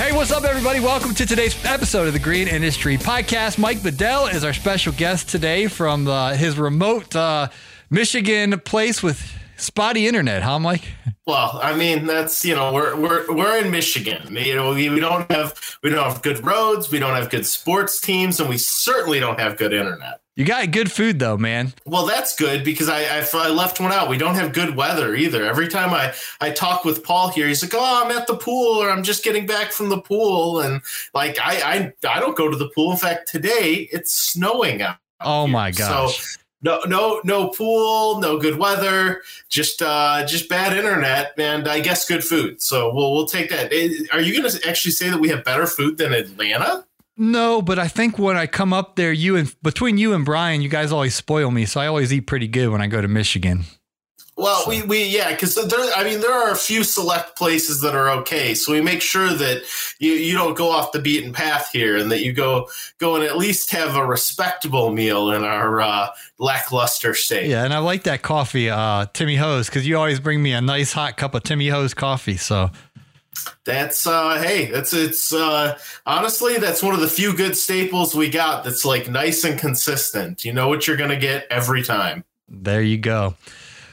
Hey, what's up, everybody? Welcome to today's episode of the Green Industry Podcast. Mike Bedell is our special guest today from uh, his remote uh, Michigan place with spotty internet, huh, Mike? Well, I mean, that's you know, we're we're we're in Michigan. You know, we, we don't have we don't have good roads, we don't have good sports teams, and we certainly don't have good internet. You got good food though, man. Well, that's good because I, I, I left one out. We don't have good weather either. Every time I I talk with Paul here, he's like, "Oh, I'm at the pool, or I'm just getting back from the pool," and like I I, I don't go to the pool. In fact, today it's snowing out. Oh here. my gosh. So no no no pool, no good weather, just uh just bad internet, and I guess good food. So we'll we'll take that. Eh, Are you going to actually say that we have better food than Atlanta? No, but I think when I come up there, you and between you and Brian, you guys always spoil me, so I always eat pretty good when I go to Michigan. Well, we, we yeah, because there I mean there are a few select places that are okay, so we make sure that you, you don't go off the beaten path here, and that you go go and at least have a respectable meal in our uh, lackluster state. Yeah, and I like that coffee, uh, Timmy Ho's, because you always bring me a nice hot cup of Timmy Ho's coffee. So That's uh hey, that's it's uh honestly that's one of the few good staples we got that's like nice and consistent. You know what you're gonna get every time. There you go.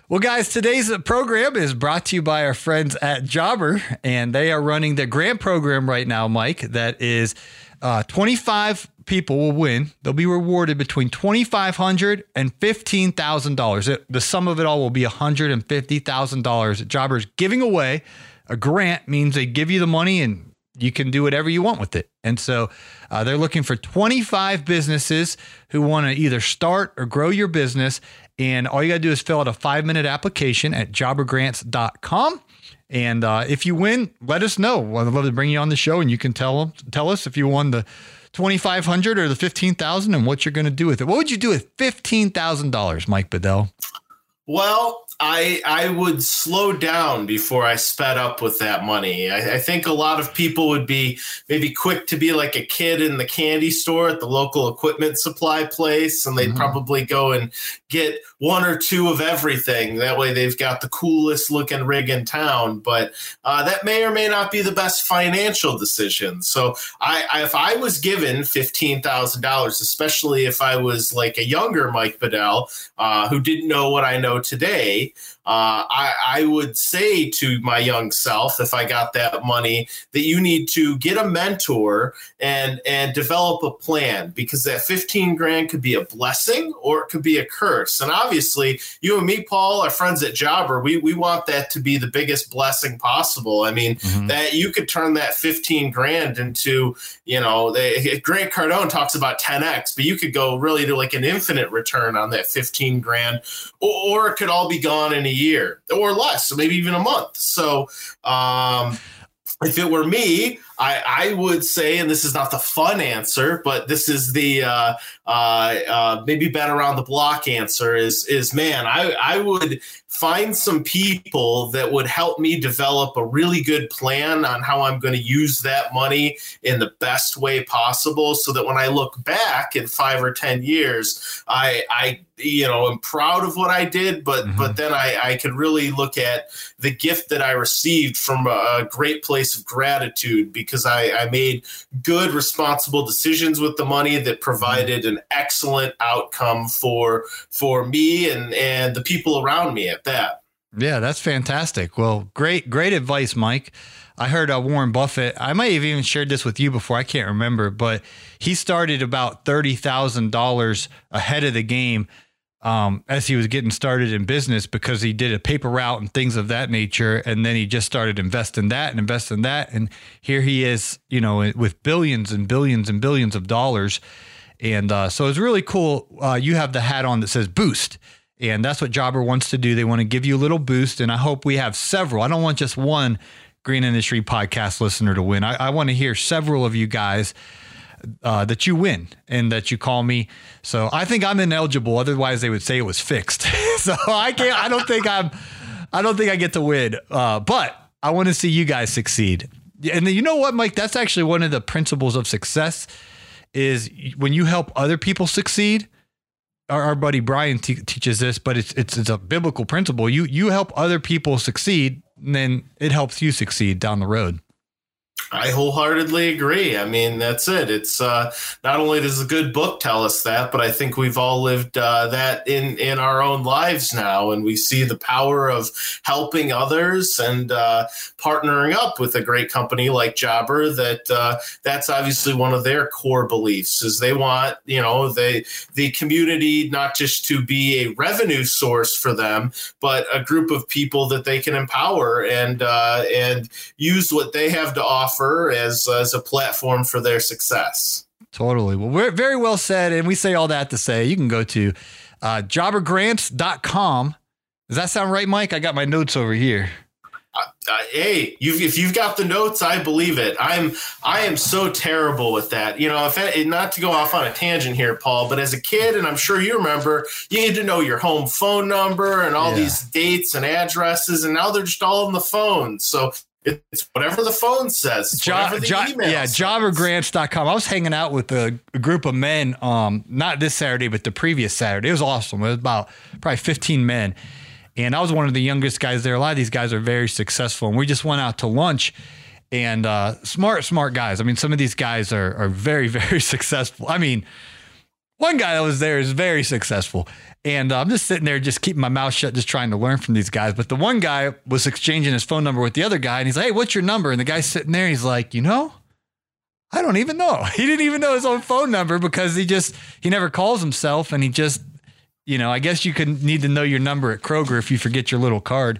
Well, guys, today's program is brought to you by our friends at Jobber, and they are running the grant program right now, Mike. That is uh, 25 people will win. They'll be rewarded between $2,500 and $15,000. The sum of it all will be $150,000. Jobber's giving away a grant, means they give you the money and you can do whatever you want with it. And so uh, they're looking for 25 businesses who want to either start or grow your business. And all you got to do is fill out a five minute application at jobbergrants.com. And uh, if you win, let us know. I'd love to bring you on the show and you can tell tell us if you won the 2500 or the 15,000 and what you're going to do with it. What would you do with $15,000, Mike Bedell? Well, I I would slow down before I sped up with that money. I, I, think a lot of people would be maybe quick to be like a kid in the candy store at the local equipment supply place, and they'd mm-hmm. probably go and get one or two of everything. That way, they've got the coolest looking rig in town. But uh, that may or may not be the best financial decision. So, I, I if I was given fifteen thousand dollars, especially if I was like a younger Mike Bedell uh, who didn't know what I know today uh, I, I, would say to my young self, if I got that money, that you need to get a mentor and and develop a plan because that 15 grand could be a blessing or it could be a curse. And obviously, you and me, Paul, our friends at Jobber. We we want that to be the biggest blessing possible. I mean, mm-hmm. that you could turn that 15 grand into, you know, the, Grant Cardone talks about 10x, but you could go really to like an infinite return on that 15 grand, or, or it could all be gone in a year or less, maybe even a month. So, um, if it were me, I, I, would say, and this is not the fun answer, but this is the uh, uh, uh, maybe bet around the block answer is is man, I, I would find some people that would help me develop a really good plan on how I'm going to use that money in the best way possible, so that when I look back in five or ten years, I I you know am proud of what I did, but mm-hmm. but then I I could really look at the gift that I received from a, a great place of gratitude because I, I made good, responsible decisions with the money that provided an excellent outcome for for me and and the people around me at that. Yeah, that's fantastic. Well, great, great advice, Mike. I heard uh, Warren Buffett. I might have even shared this with you before. I can't remember, but he started about thirty thousand dollars ahead of the game um, as he was getting started in business because he did a paper route and things of that nature. And then he just started investing that and investing that. And here he is, you know, with billions and billions and billions of dollars. And uh, so it's really cool. Uh, you have the hat on that says Boost. And that's what Jobber wants to do. They want to give you a little boost. And I hope we have several. I don't want just one Green Industry podcast listener to win. I, I want to hear several of you guys uh, that you win and that you call me. So I think I'm ineligible. Otherwise, they would say it was fixed. so I can't. I don't think I'm. I don't think I get to win. Uh, but I want to see you guys succeed. And you know what, Mike? That's actually one of the principles of success. Is when you help other people succeed. Our, our buddy Brian te- teaches this, but it's, it's it's a biblical principle. You you help other people succeed, and then it helps you succeed down the road. I wholeheartedly agree. I mean, that's it. It's uh, not only does a good book tell us that, but I think we've all lived uh, that in in our own lives now, and we see the power of helping others and uh, partnering up with a great company like Jobber. That uh, that's obviously one of their core beliefs is they want you know they the community not just to be a revenue source for them, but a group of people that they can empower and uh, and use what they have to offer offer as as a platform for their success. Totally. Well, we're very well said, and we say all that to say you can go to uh, jobbergrants.com. Does that sound right, Mike? I got my notes over here. Uh, uh, hey, you've, if you've got the notes, I believe it. I'm I am so terrible with that. You know, if not to go off on a tangent here, Paul, but as a kid, and I'm sure you remember, you had to know your home phone number and all yeah. these dates and addresses, and now they're just all on the phone. So it's whatever the phone says. Jo- jo- yeah, jobbergrants.com. I was hanging out with a, a, group of men, um, not this Saturday, but the previous Saturday. It was awesome. It was about probably 15 men. And I was one of the youngest guys there. A lot of these guys are very successful. And we just went out to lunch and uh, smart, smart guys. I mean, some of these guys are, are very, very successful. I mean, one guy that was there is very successful. And uh, I'm just sitting there, just keeping my mouth shut, just trying to learn from these guys. But the one guy was exchanging his phone number with the other guy, and he's like, "Hey, what's your number?" And the guy's sitting there, he's like, "You know, I don't even know. He didn't even know his own phone number because he just he never calls himself, and he just, you know, I guess you could need to know your number at Kroger if you forget your little card."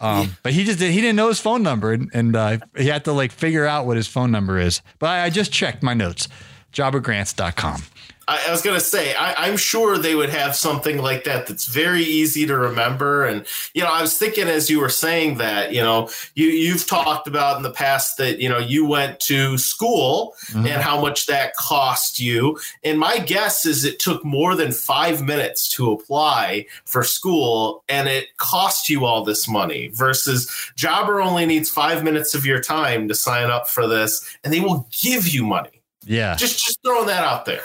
Um, but he just did, he didn't know his phone number, and, and uh, he had to like figure out what his phone number is. But I, I just checked my notes, jobbergrants.com. I, I was going to say, I, am sure they would have something like that that's very easy to remember. And, you know, I was thinking as you were saying that, you know, you, you've talked about in the past that, you know, you went to school mm-hmm. and how much that cost you. And my guess is it took more than five minutes to apply for school and it cost you all this money versus Jobber only needs five minutes of your time to sign up for this and they will give you money. Yeah. Just, just throwing that out there.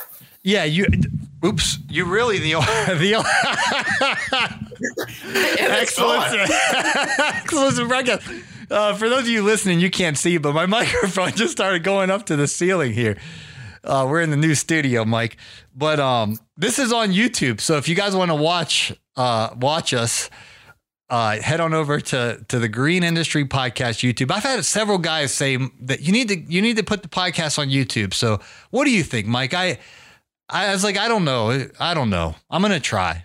Yeah, you. Oops, you really the the excellent excellent Uh, for those of you listening, you can't see, but my microphone just started going up to the ceiling here. Uh, we're in the new studio, Mike, but um, this is on YouTube. So if you guys want to watch uh, watch us, uh, head on over to to the Green Industry Podcast YouTube. I've had several guys say that you need to you need to put the podcast on YouTube. So what do you think, Mike? I I was like, I don't know. I don't know. I'm going to try.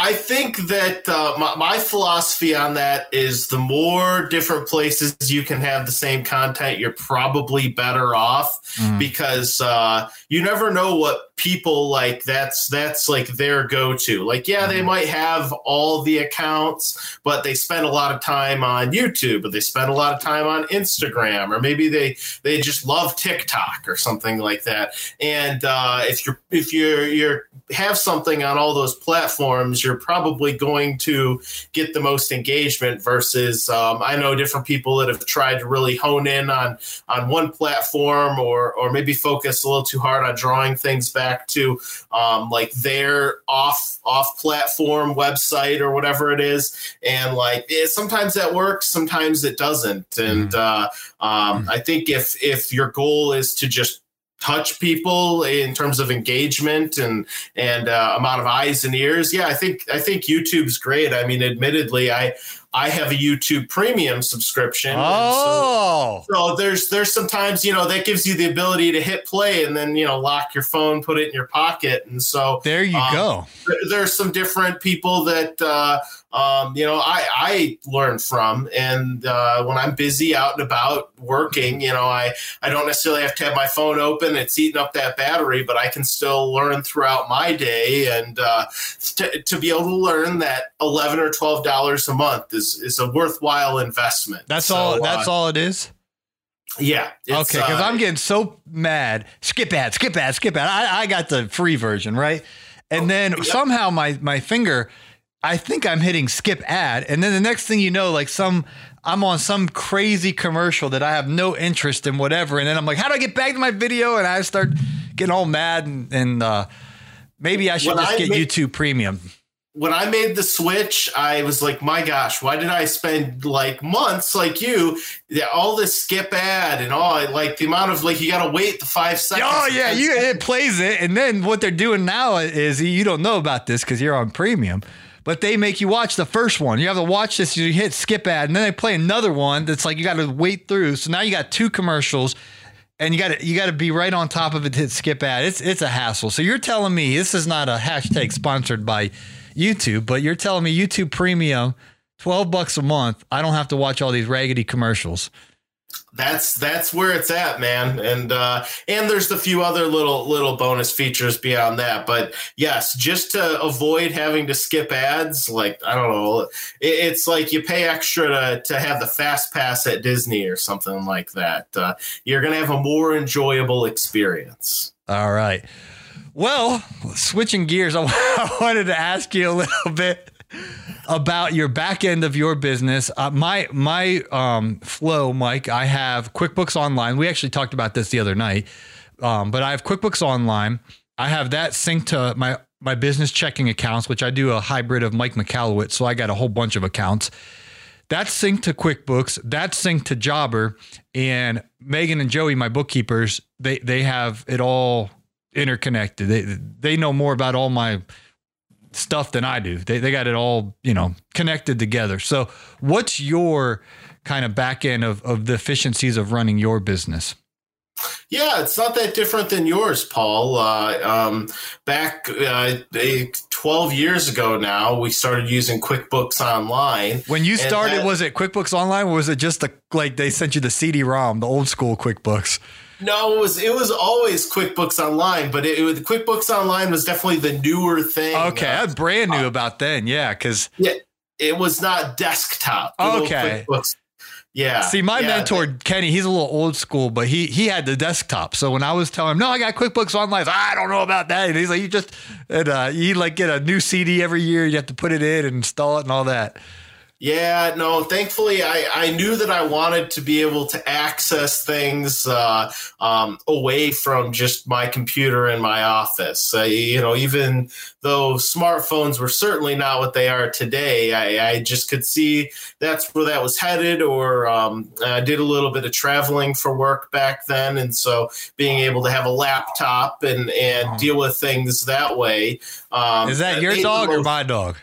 I think that uh, my, my, philosophy on that is the more different places you can have the same content, you're probably better off mm. because uh, you never know what people like. That's that's like their go to. Like, yeah, mm. they mm-hmm. might have all the accounts, but they spend a lot of time on YouTube, or they spend a lot of time on Instagram, or maybe they they just love TikTok or something like that. And uh, if you're if you're you're have something on all those platforms you're probably going to get the most engagement versus um, I know different people that have tried to really hone in on on one platform or or maybe focus a little too hard on drawing things back to um, like their off off platform website or whatever it is and like it, eh, sometimes that works sometimes it doesn't and mm. uh, um, mm. I think if if your goal is to just touch people in terms of engagement and and uh, amount of eyes and ears yeah i think i think youtube's great i mean admittedly i I have a YouTube Premium subscription. Oh, so, so, there's there's sometimes you know that gives you the ability to hit play and then you know lock your phone, put it in your pocket, and so there you um, go. There's some different people that uh, um, you know, I, I learn from. And uh, when I'm busy out and about working, you know, I, I don't necessarily have to have my phone open. It's eating up that battery, but I can still learn throughout my day. And uh, to, to be able to learn that 11 or $12 a month is, is a worthwhile investment. That's so, all, that's uh, all it is. Yeah. Okay. Cause I'm uh, getting so mad. Skip ad, skip ad, skip ad. I, I got the free version, right? And oh, then somehow my, my finger, I think I'm hitting skip ad. And then the next thing you know, like some, I'm on some crazy commercial that I have no interest in, whatever. And then I'm like, how do I get back to my video? And I start getting all mad and, and uh, maybe I should when just I get made, YouTube Premium. When I made the switch, I was like, my gosh, why did I spend like months like you, all this skip ad and all like the amount of like you got to wait the five seconds. Oh yeah, you it plays it, and then what they're doing now is you don't know about this because you're on premium but they make you watch the first one. You have to watch this, you hit skip ad, and then they play another one that's like you got to wait through. So now you got two commercials and you got to you got to be right on top of it to hit skip ad. It's it's a hassle. So you're telling me this is not a hashtag sponsored by YouTube, but you're telling me YouTube Premium, twelve bucks a month. I don't have to watch all these raggedy commercials that's that's where it's at man. And uh and there's a few other little little bonus features beyond that. But yes just to avoid having to skip ads like i don't know it, it's like you pay extra to to have the fast pass at disney or something like that. Uh, you're gonna have a more enjoyable experience. All right. Well switching gears i wanted to ask you a little bit about your back end of your business. Uh, my my um, flow, Mike. I have QuickBooks Online. We actually talked about this the other night, um, but I have QuickBooks Online. I have that synced to my my business checking accounts, which I do a hybrid of Mike Michalowicz. So I got a whole bunch of accounts. That's synced to QuickBooks. That's synced to Jobber, and Megan and Joey, my bookkeepers, they they have it all interconnected. They they know more about all my stuff than I do. They, they got it all, you know, connected together. So, what's your kind of back end of, of the efficiencies of running your business? Yeah, it's not that different than yours, Paul. Uh, um, back uh, 12 years ago now, we started using QuickBooks Online. When you started, that, was it QuickBooks Online or was it just the, like they sent you the CD ROM, the old school QuickBooks? No, it was it was always QuickBooks Online, but it, it QuickBooks Online was definitely the newer thing. Okay, uh, I was brand new uh, about then. Yeah, because yeah, it was not desktop. Okay. Yeah. See, my yeah, mentor Kenny, he's a little old school, but he he had the desktop. So when I was telling him, "No, I got QuickBooks Online," I don't know about that. And he's like, "You just and uh, you like get a new CD every year. You have to put it in and install it and all that." Yeah, no, thankfully I, I knew that I wanted to be able to access things uh, um, away from just my computer in my office. Uh, you know, even though smartphones were certainly not what they are today, I, I just could see that's where that was headed. Or um, I did a little bit of traveling for work back then. And so being able to have a laptop and, and deal with things that way. Um, Is that your dog or my dog?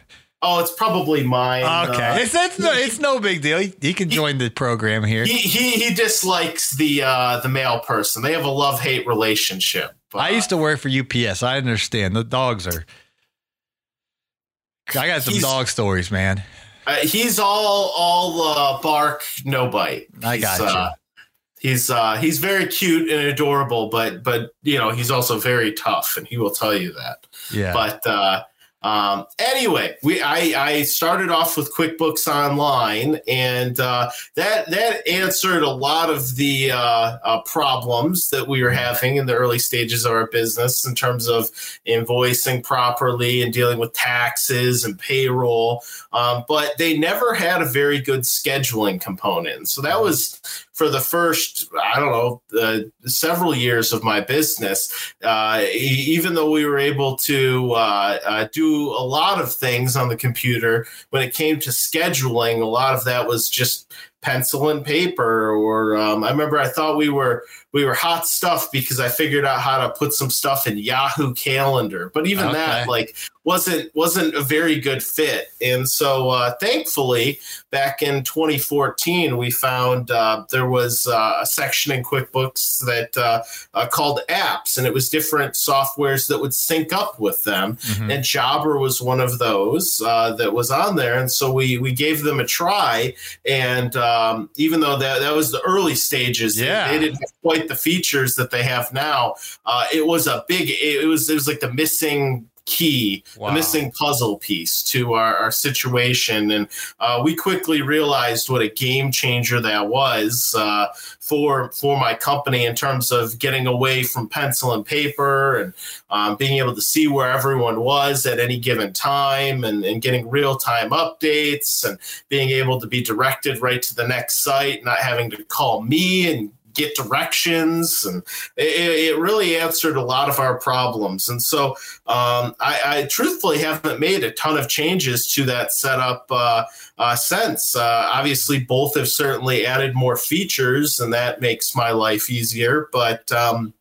Oh, it's probably mine. Okay, uh, it's it's no, it's no big deal. He, he can join he, the program here. He, he he dislikes the uh, the male person. They have a love hate relationship. I used to work for UPS. I understand. The dogs are. I got some dog stories, man. Uh, he's all all uh, bark, no bite. I got you. Uh, he's uh, he's very cute and adorable, but but you know he's also very tough, and he will tell you that. Yeah. But uh, um, anyway, we I, I, started off with QuickBooks Online, and uh, that that answered a lot of the uh, uh, problems that we were having in the early stages of our business in terms of invoicing properly and dealing with taxes and payroll. Um, but they never had a very good scheduling component, so that was for the first, I don't know, uh, several years of my business, uh, even though we were able to uh, uh, do a lot of things on the computer, when it came to scheduling, a lot of that was just pencil and paper. Or um, I remember I thought we were we were hot stuff because I figured out how to put some stuff in Yahoo Calendar. But even Okay. that, like, wasn't wasn't a very good fit. And so, uh, thankfully, back in 2014, we found uh, there was uh, a section in QuickBooks that uh, uh, called apps, and it was different softwares that would sync up with them. Mhm. And Jobber was one of those uh, that was on there, and so we we gave them a try. And um, even though that that was the early stages, they- Yeah. they didn't have quite the features that they have now. Uh, it was a big. It, it was it was like the missing key, Wow. the missing puzzle piece to our, our situation, and uh, we quickly realized what a game changer that was uh, for for my company in terms of getting away from pencil and paper and um, being able to see where everyone was at any given time and, and getting real time updates and being able to be directed right to the next site, not having to call me and get directions and it, it really answered a lot of our problems. And so um, I, I truthfully haven't made a ton of changes to that setup uh, uh, since. Uh, obviously both have certainly added more features and that makes my life easier but um,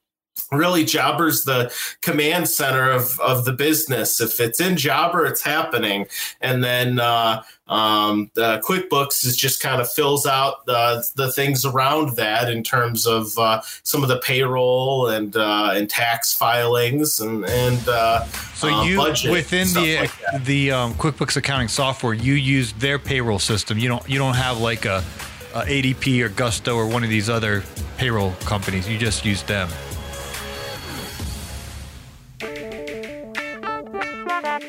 really jobber's the command center of, of the business if it's in jobber it's happening and then uh, um, the quickbooks is just kind of fills out the, the things around that in terms of uh, some of the payroll and uh, and tax filings and and uh, So uh, you budget, within the like the um, QuickBooks accounting software, you use their payroll system. You don't you don't have like a, a ADP or Gusto or one of these other payroll companies. You just use them.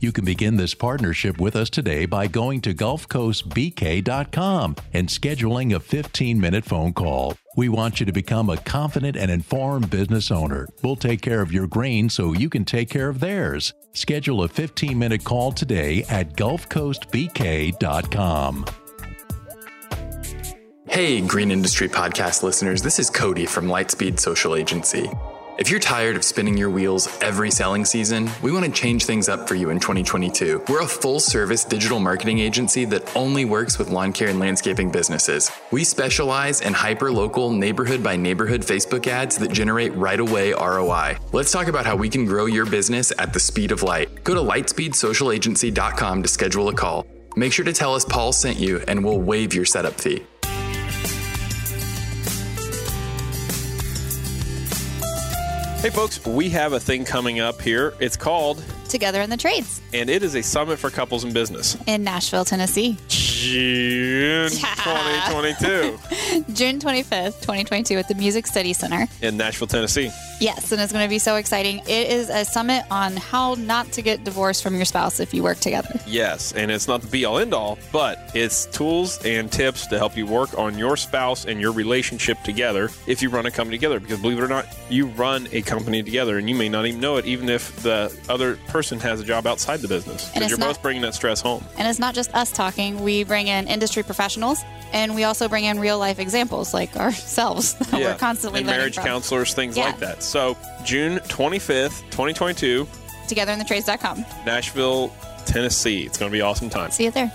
You can begin this partnership with us today by going to GulfCoastBK.com and scheduling a 15 minute phone call. We want you to become a confident and informed business owner. We'll take care of your grain so you can take care of theirs. Schedule a 15 minute call today at GulfCoastBK.com. Hey, Green Industry Podcast listeners, this is Cody from Lightspeed Social Agency. If you're tired of spinning your wheels every selling season, we want to change things up for you in 2022. We're a full service digital marketing agency that only works with lawn care and landscaping businesses. We specialize in hyper local, neighborhood by neighborhood Facebook ads that generate right away ROI. Let's talk about how we can grow your business at the speed of light. Go to lightspeedsocialagency.com to schedule a call. Make sure to tell us Paul sent you, and we'll waive your setup fee. Hey, folks, we have a thing coming up here. It's called, Together in the Trades and it is a summit for couples in business. in Nashville, Tennessee. June 2022 June 25th, 2022 at the Music City Center. in Nashville, Tennessee. Yes, and it's going to be so exciting. It is a summit on how not to get divorced from your spouse if you work together. Yes, and it's not the be all end all, but it's tools and tips to help you work on your spouse and your relationship together if you run a company together. Because believe it or not, you run a company together and you may not even know it, even if the other person has a job outside the business. And Because you're not- both bringing that stress home. And it's not just us talking, we bring in industry professionals and we also bring in real life examples like ourselves that we're constantly and marriage from. counselors, things Yeah. like that. So June 25th, 2022, Togetherinthetrades.com. Nashville, Tennessee. It's going to be an awesome time. See you there.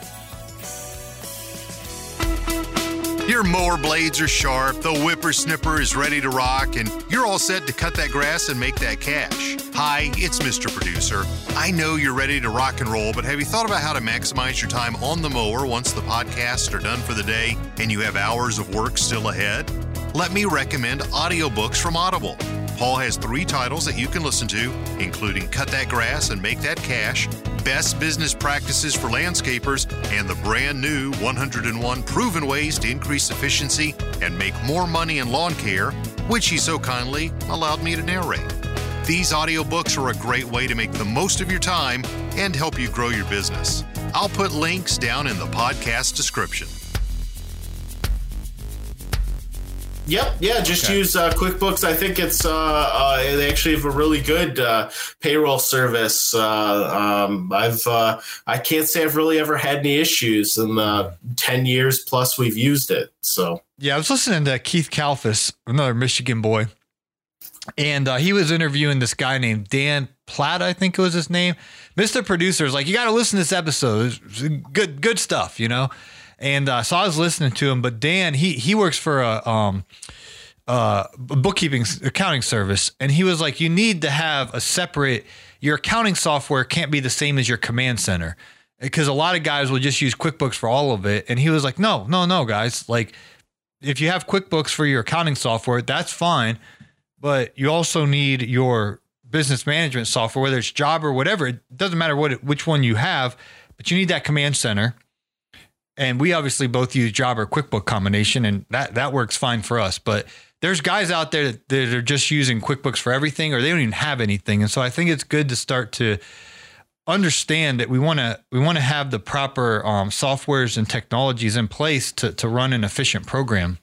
Your mower blades are sharp, the whippersnipper is ready to rock, and you're all set to cut that grass and make that cash. Hi, it's Mr. Producer. I know you're ready to rock and roll, but have you thought about how to maximize your time on the mower once the podcasts are done for the day and you have hours of work still ahead? Let me recommend audiobooks from Audible. Paul has three titles that you can listen to, including Cut That Grass and Make That Cash, Best Business Practices for Landscapers, and the brand new 101 Proven Ways to Increase Efficiency and Make More Money in Lawn Care, which he so kindly allowed me to narrate. These audiobooks are a great way to make the most of your time and help you grow your business. I'll put links down in the podcast description. Yep. Yeah. Just okay. use uh, QuickBooks. I think it's uh, uh, they actually have a really good uh, payroll service. Uh, um, I've uh, I can't say I've really ever had any issues in the ten years plus we've used it. So yeah, I was listening to Keith Kalfas, another Michigan boy, and he was interviewing this guy named Dan Platt, I think it was his name. Mr. Producer's like, you got to listen to this episode. It's good, good stuff, you know. And uh, so I was listening to him, but Dan, he he works for a um, uh, bookkeeping accounting service, and he was like, you need to have a separate. Your accounting software can't be the same as your command center, because a lot of guys will just use QuickBooks for all of it. And he was like, no, no, no, guys, like if you have QuickBooks for your accounting software, that's fine, but you also need your business management software, whether it's Jobber or whatever. It doesn't matter what which one you have, but you need that command center and we obviously both use Jobber or QuickBook combination, and that that works fine for us. But there's guys out there that, that are just using QuickBooks for everything, or they don't even have anything. And so I think it's good to start to understand that we want to we want to have the proper um, softwares and technologies in place to to run an efficient program.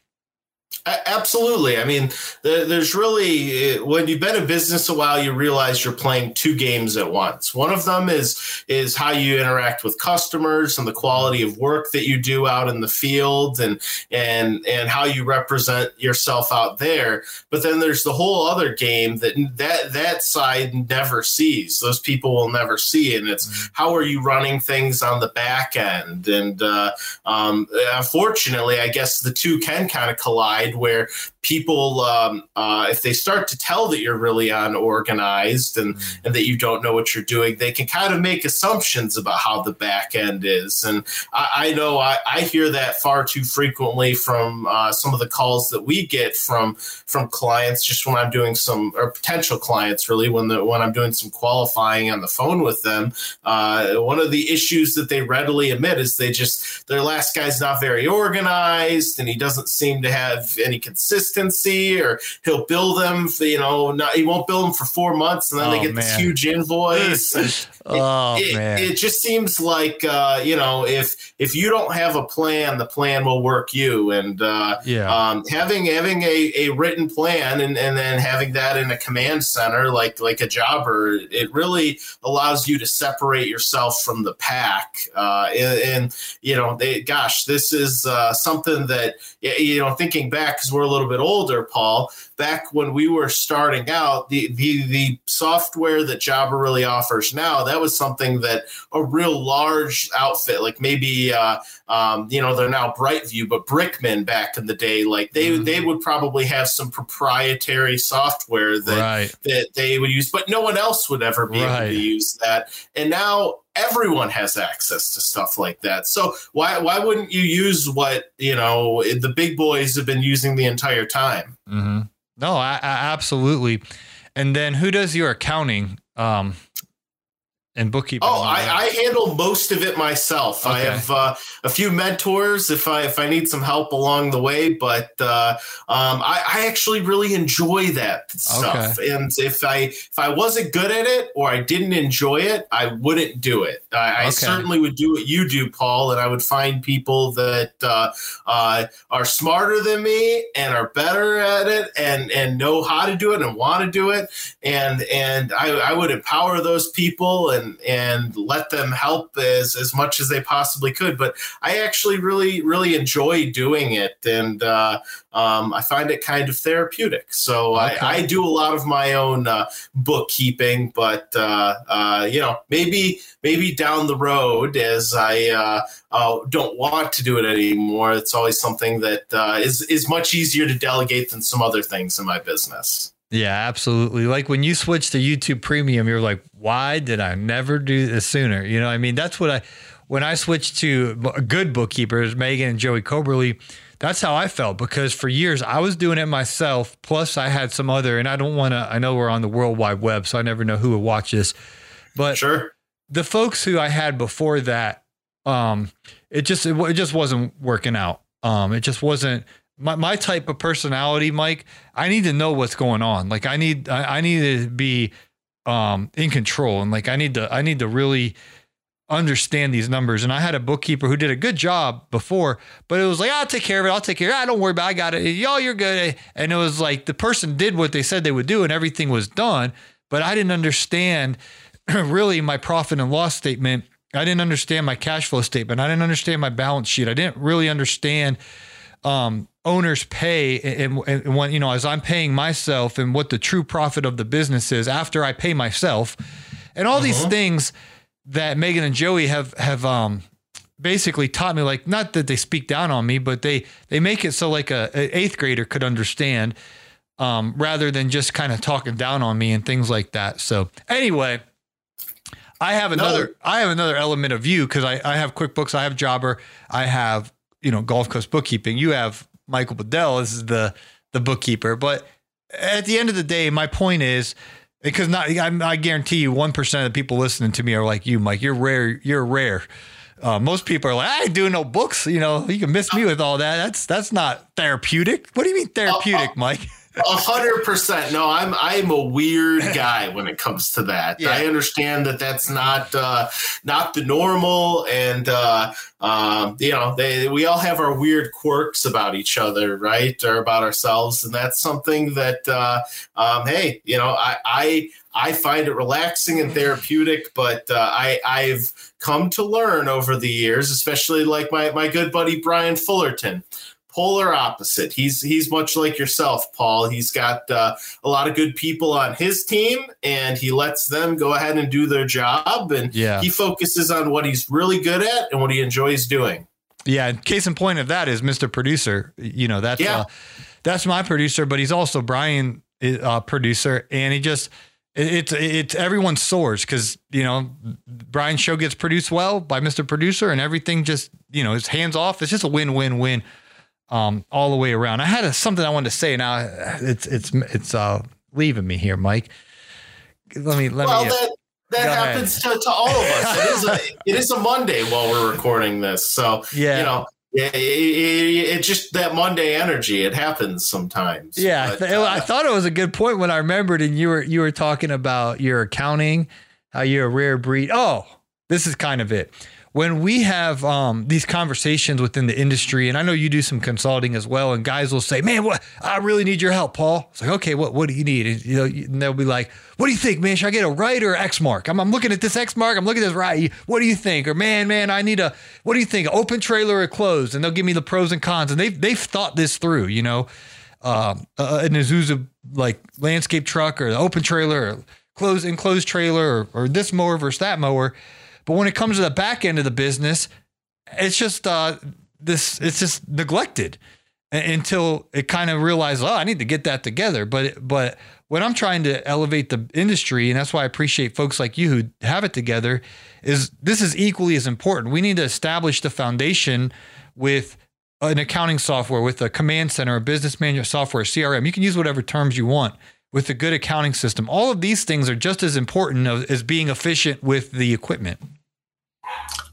Absolutely. I mean, there's really when you've been in business a while, you realize you're playing two games at once. One of them is is how you interact with customers and the quality of work that you do out in the field, and and and how you represent yourself out there. But then there's the whole other game that that that side never sees. Those people will never see, and it's mm-hmm. how are you running things on the back end. And uh, um, unfortunately, I guess the two can kind of collide side where people, um, uh, if they start to tell that you're really unorganized and, mm-hmm. and that you don't know what you're doing, they can kind of make assumptions about how the back end is. And I, I know I, I, hear that far too frequently from uh, some of the calls that we get from from clients just when I'm doing some or potential clients really when the when I'm doing some qualifying on the phone with them. Uh, one of the issues that they readily admit is they just their last guy's not very organized and he doesn't seem to have any consistency, or he'll bill them. For, you know, not, he won't bill them for four months, and then oh, they get man. this huge invoice. oh it, man, it, it, just seems like uh, you know, if if you don't have a plan, the plan will work you. And uh, yeah, um, having having a, a written plan and, and then having that in a command center like like a jobber, it really allows you to separate yourself from the pack. Uh, and, and, you know, they, gosh, this is uh, something that you know, thinking back because we're a little bit older, Paul. Back when we were starting out, the the the software that Jobber really offers now, that was something that a real large outfit, like maybe uh, um, you know, they're now Brightview, but Brickman back in the day, like they mm-hmm. they would probably have some proprietary software that right. that they would use, but no one else would ever be right. able to use that. And now everyone has access to stuff like that. So why why wouldn't you use what you know the big boys have been using the entire time? Mm-hmm. No, I, I, absolutely. And then who does your accounting? Um, and bookkeeping? Oh, I, I, handle most of it myself. Okay. I have uh, a few mentors if I if I need some help along the way, but uh, um, I, I, actually really enjoy that stuff. Okay. And if I if I wasn't good at it or I didn't enjoy it, I wouldn't do it. I, okay. I certainly would do what you do, Paul, and I would find people that uh, uh, are smarter than me and are better at it and and know how to do it and want to do it, and and I, I would empower those people and and let them help as as much as they possibly could. But I actually really really enjoy doing it, and uh, um, I find it kind of therapeutic. So okay. I, I, do a lot of my own uh, bookkeeping, but uh, uh you know maybe maybe down the road as I uh, uh, don't want to do it anymore, it's always something that is is much easier to delegate than some other things in my business. Yeah, absolutely. Like when you switch to YouTube Premium, you're like, why did I never do this sooner? You know, I mean, that's what I, when I switched to good bookkeepers, Megan and Joey Coberly, that's how I felt because for years I was doing it myself. Plus, I had some other, and I don't want to, I know we're on the World Wide Web, so I never know who would watch this. But sure. the folks who I had before that, um, it just, it, it just wasn't working out. Um, it just wasn't, my, my type of personality, Mike, I need to know what's going on. Like I need I, I need to be um in control and like I need to I need to really understand these numbers. And I had a bookkeeper who did a good job before, but it was like, I'll take care of it. I'll take care of it. I ah, don't worry about it. I got it. Y'all, you're good. And it was like the person did what they said they would do and everything was done. But I didn't understand really my profit and loss statement. I didn't understand my cash flow statement. I didn't understand my balance sheet. I didn't really understand um, owners pay and, and, and when, you know, as I'm paying myself and what the true profit of the business is after I pay myself and all uh-huh. these things that Megan and Joey have have um basically taught me like not that they speak down on me, but they they make it so like a, a eighth grader could understand um, rather than just kind of talking down on me and things like that. So anyway, I have another no. I have another element of you because I, I have QuickBooks, I have Jobber, I have you know Gulf Coast bookkeeping. You have Michael Bedell is the the bookkeeper, but at the end of the day, my point is because not I, I guarantee you one percent of the people listening to me are like you, Mike. You're rare. You're rare. Uh, most people are like, I ain't doing no books. You know, you can miss me with all that. That's that's not therapeutic. What do you mean therapeutic, uh, uh, Mike? A hundred percent. No, I'm I'm a weird guy when it comes to that. Yeah. I understand that that's not uh, not the normal, and uh, uh, you know, they we all have our weird quirks about each other, right, or about ourselves, and that's something that uh, um, hey, you know, I, I I find it relaxing and therapeutic, but uh, I I've come to learn over the years, especially like my my good buddy Brian Fullerton polar opposite. He's he's much like yourself, Paul. He's got uh, a lot of good people on his team, and he lets them go ahead and do their job. And yeah. he focuses on what he's really good at and what he enjoys doing. Yeah, case in point of that is Mr. Producer. You know that's yeah. uh, that's my producer, but he's also Brian uh, producer, and he just it's it's everyone soars because you know Brian's show gets produced well by Mr. Producer, and everything just you know is hands off. It's just a win win win um, all the way around. I had a, something I wanted to say. Now it's it's it's uh, leaving me here, Mike. Let me let well, me. Uh, that, that happens to, to all of us. It is a it is a Monday while we're recording this, so yeah. you know. It, it, it, just that Monday energy. It happens sometimes. Yeah, but, uh, I thought it was a good point when I remembered, and you were you were talking about your accounting, how you're a rare breed. Oh, this is kind of it when we have um, these conversations within the industry, and I know you do some consulting as well, and guys will say, "Man, what I really need your help, Paul." It's like, okay, what what do you need? And, you know, and they'll be like, "What do you think, man? Should I get a Wright or Exmark? I'm, I'm looking at this Exmark. I'm looking at this Wright. What do you think? Or man, man, I need a what do you think? Open trailer or closed?" And they'll give me the pros and cons, and they've they've thought this through, you know. Um, uh, an Isuzu like landscape truck or the open trailer or closed enclosed trailer or, or this mower versus that mower but when it comes to the back end of the business, it's just uh, this. It's just neglected until it kind of realizes, oh, I need to get that together. But but when I'm trying to elevate the industry, and that's why I appreciate folks like you who have it together, is this is equally as important. We need to establish the foundation with an accounting software, with a command center, a business management software, CRM. You can use whatever terms you want with a good accounting system. All of these things are just as important as being efficient with the equipment.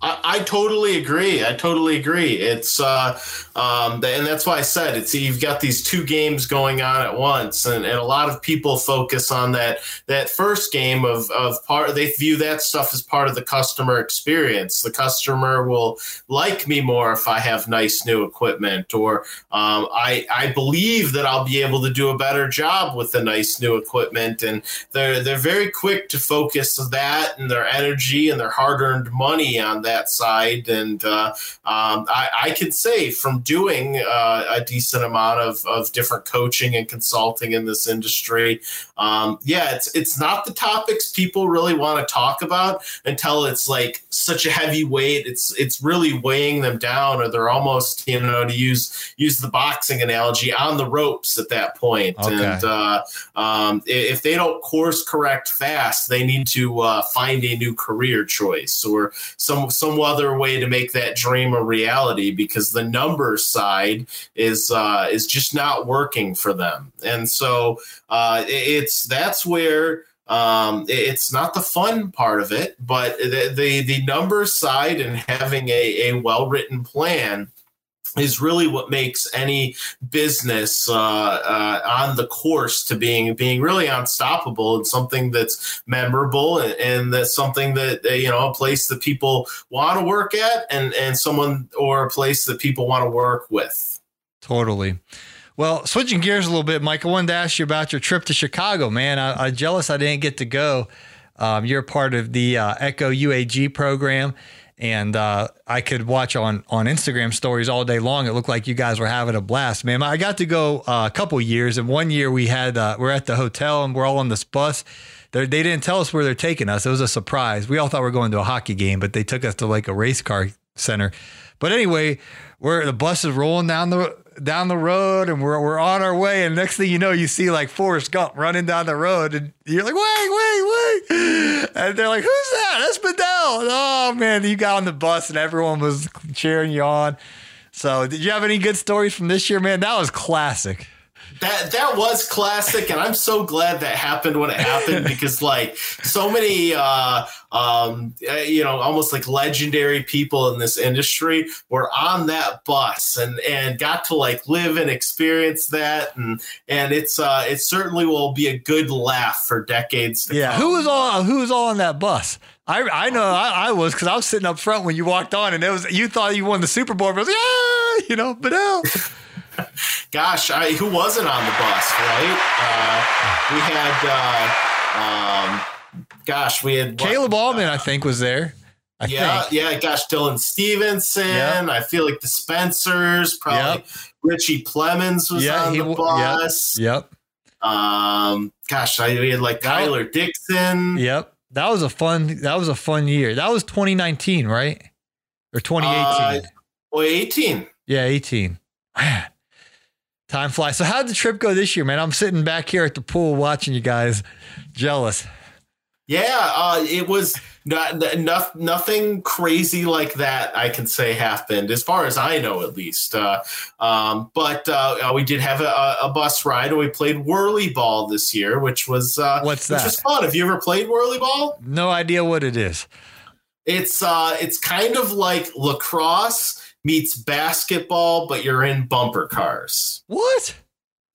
I, I, totally agree. I totally agree. It's uh, um, and that's why I said it's you've got these two games going on at once, and, and a lot of people focus on that that first game of of part. They view that stuff as part of the customer experience. The customer will like me more if I have nice new equipment, or um, I I believe that I'll be able to do a better job with the nice new equipment, and they're they're very quick to focus that and their energy and their hard earned money on that side. And uh, um, I, I can say from doing uh, a decent amount of, of different coaching and consulting in this industry, um, yeah, it's it's not the topics people really want to talk about until it's like such a heavy weight. It's it's really weighing them down, or they're almost you know to use use the boxing analogy on the ropes at that point. Okay. And uh, um, if they don't course correct fast, they need to uh, find a new career choice or some some other way to make that dream a reality because the numbers side is uh, is just not working for them. And so uh, it's that's where um, it's not the fun part of it, but the the, the numbers side and having a, a well written plan is really what makes any business uh, uh, on the course to being being really unstoppable and something that's memorable and, and that's something that uh, you know a place that people want to work at and and someone or a place that people want to work with. Totally. Well, switching gears a little bit, Mike, I wanted to ask you about your trip to Chicago, man. I, am jealous I didn't get to go. Um, you're part of the uh, Echo UAG program and uh, I could watch on on Instagram stories all day long. It looked like you guys were having a blast, man. I got to go uh, a couple years, and one year we had uh, we're at the hotel and we're all on this bus. They're, they did not tell us where they're taking us. It was a surprise. We all thought we are going to a hockey game, but they took us to like a race car center. But anyway, we're the bus is rolling down the down the road and we're, we're on our way. And next thing you know, you see like Forrest Gump running down the road and you're like, wait, wait, wait. And they're like, who's that? That's Bedell. Oh man, you got on the bus and everyone was cheering you on. So did you have any good stories from this year, man? That was classic that that was classic and i'm so glad that happened when it happened because like so many uh um uh, you know almost like legendary people in this industry were on that bus and and got to like live and experience that and and it's uh it certainly will be a good laugh for decades yeah come. who was all who was all on that bus I, I know I, I was because I was sitting up front when you walked on and it was you thought you won the Super Bowl. But I was like, yeah, you know, but no. Gosh, I, who wasn't on the bus, right? Uh, we had, uh, um, gosh, we had Caleb what, Allman, uh, I think, was there. I yeah, think. yeah. Gosh, Dylan Stevenson. Yep. I feel like the Spencers, probably yep. Richie Plemons was yeah, on the bus. Yep. yep. Um, gosh, I, we had like Tyler Dixon. Yep. That was a fun. That was a fun year. That was 2019, right? Or 2018. Uh, well, 18. Yeah, 18. Man, Time flies. So how did the trip go this year, man? I'm sitting back here at the pool watching you guys. Jealous. Yeah, uh, it was not, not, nothing crazy like that. I can say happened, as far as I know, at least. Uh, um, but uh, uh we did have a, a, bus ride, and we played whirly ball this year, which was uh, what's that? Which was fun. Have you ever played whirly ball? No idea what it is. It's uh, it's kind of like lacrosse meets basketball, but you're in bumper cars. What?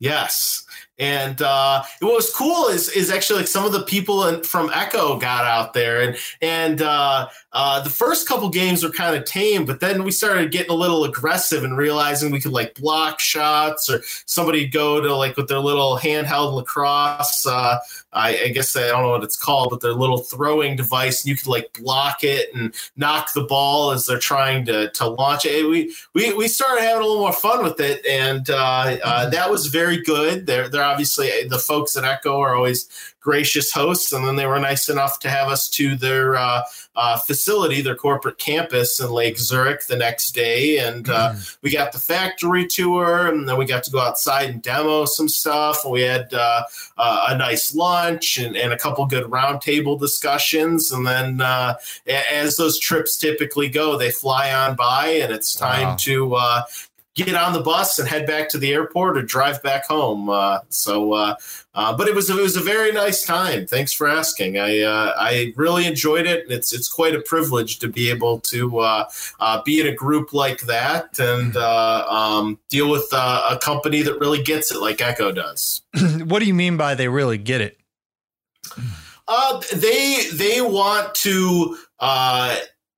Yes. And uh, what was cool is is actually like some of the people in, from Echo got out there, and and uh, uh, the first couple games were kind of tame, but then we started getting a little aggressive and realizing we could like block shots, or somebody go to like with their little handheld lacrosse. I, I, guess I don't know what it's called, but their little throwing device, and you could like block it and knock the ball as they're trying to to launch it. We we we started having a little more fun with it, and uh, uh, mm-hmm. that was very good. They're they're obviously the folks at Echo are always gracious hosts, and then they were nice enough to have us to their uh, uh, facility, their corporate campus in Lake Zurich the next day, and uh, mm. we got the factory tour, and then we got to go outside and demo some stuff. And we had uh, uh, a nice lunch and, and, a couple good roundtable discussions, and then uh, as those trips typically go, they fly on by, and it's time wow. to get on the bus and head back to the airport or drive back home. Uh, so, uh, uh, but it was it was a very nice time. Thanks for asking. I uh, I really enjoyed it. And it's it's quite a privilege to be able to uh, uh, be in a group like that and um, deal with a company that really gets it, like Echo does. what do you mean by they really get it? Uh they they want to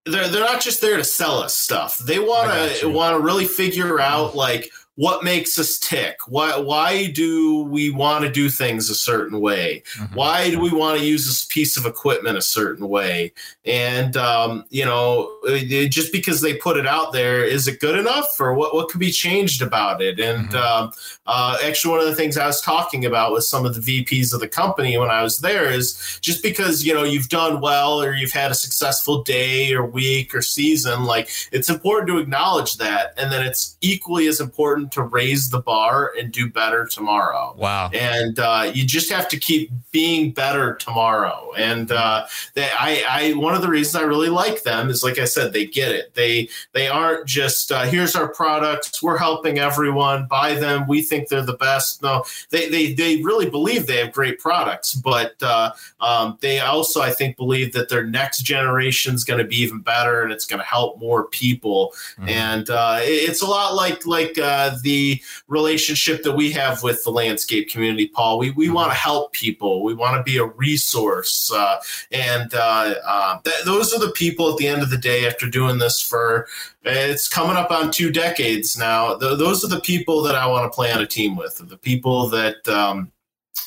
they're they're not just there to sell us stuff. They want to want to really figure out like what makes us tick? Why why do we want to do things a certain way? Mm-hmm. why do we want to use this piece of equipment a certain way? And um, you know it, just because they put it out there is it good enough or what, what could be changed about it? And mm-hmm. um, uh, actually one of the things i was talking about with some of the vps of the company when i was there is just because you know you've done well or you've had a successful day or week or season like it's important to acknowledge that and then it's equally as important to raise the bar and do better tomorrow. Wow. And uh, you just have to keep being better tomorrow. And uh, they, I, I, one of the reasons I really like them is, like I said, they get it. They, they aren't just uh, here's our products. We're helping everyone buy them. We think they're the best. No, they, they, they really believe they have great products, but uh, um, they also, I think, believe that their next generation is going to be even better and it's going to help more people. Mm-hmm. And uh, it's a lot like like uh, the relationship that we have with the landscape community, Paul. We we mm-hmm. want to help people. We want to be a resource, uh, and uh, uh, th- those are the people at the end of the day. After doing this for it's coming up on two decades now. Th- those are the people that I want to play on a team with. The people that um,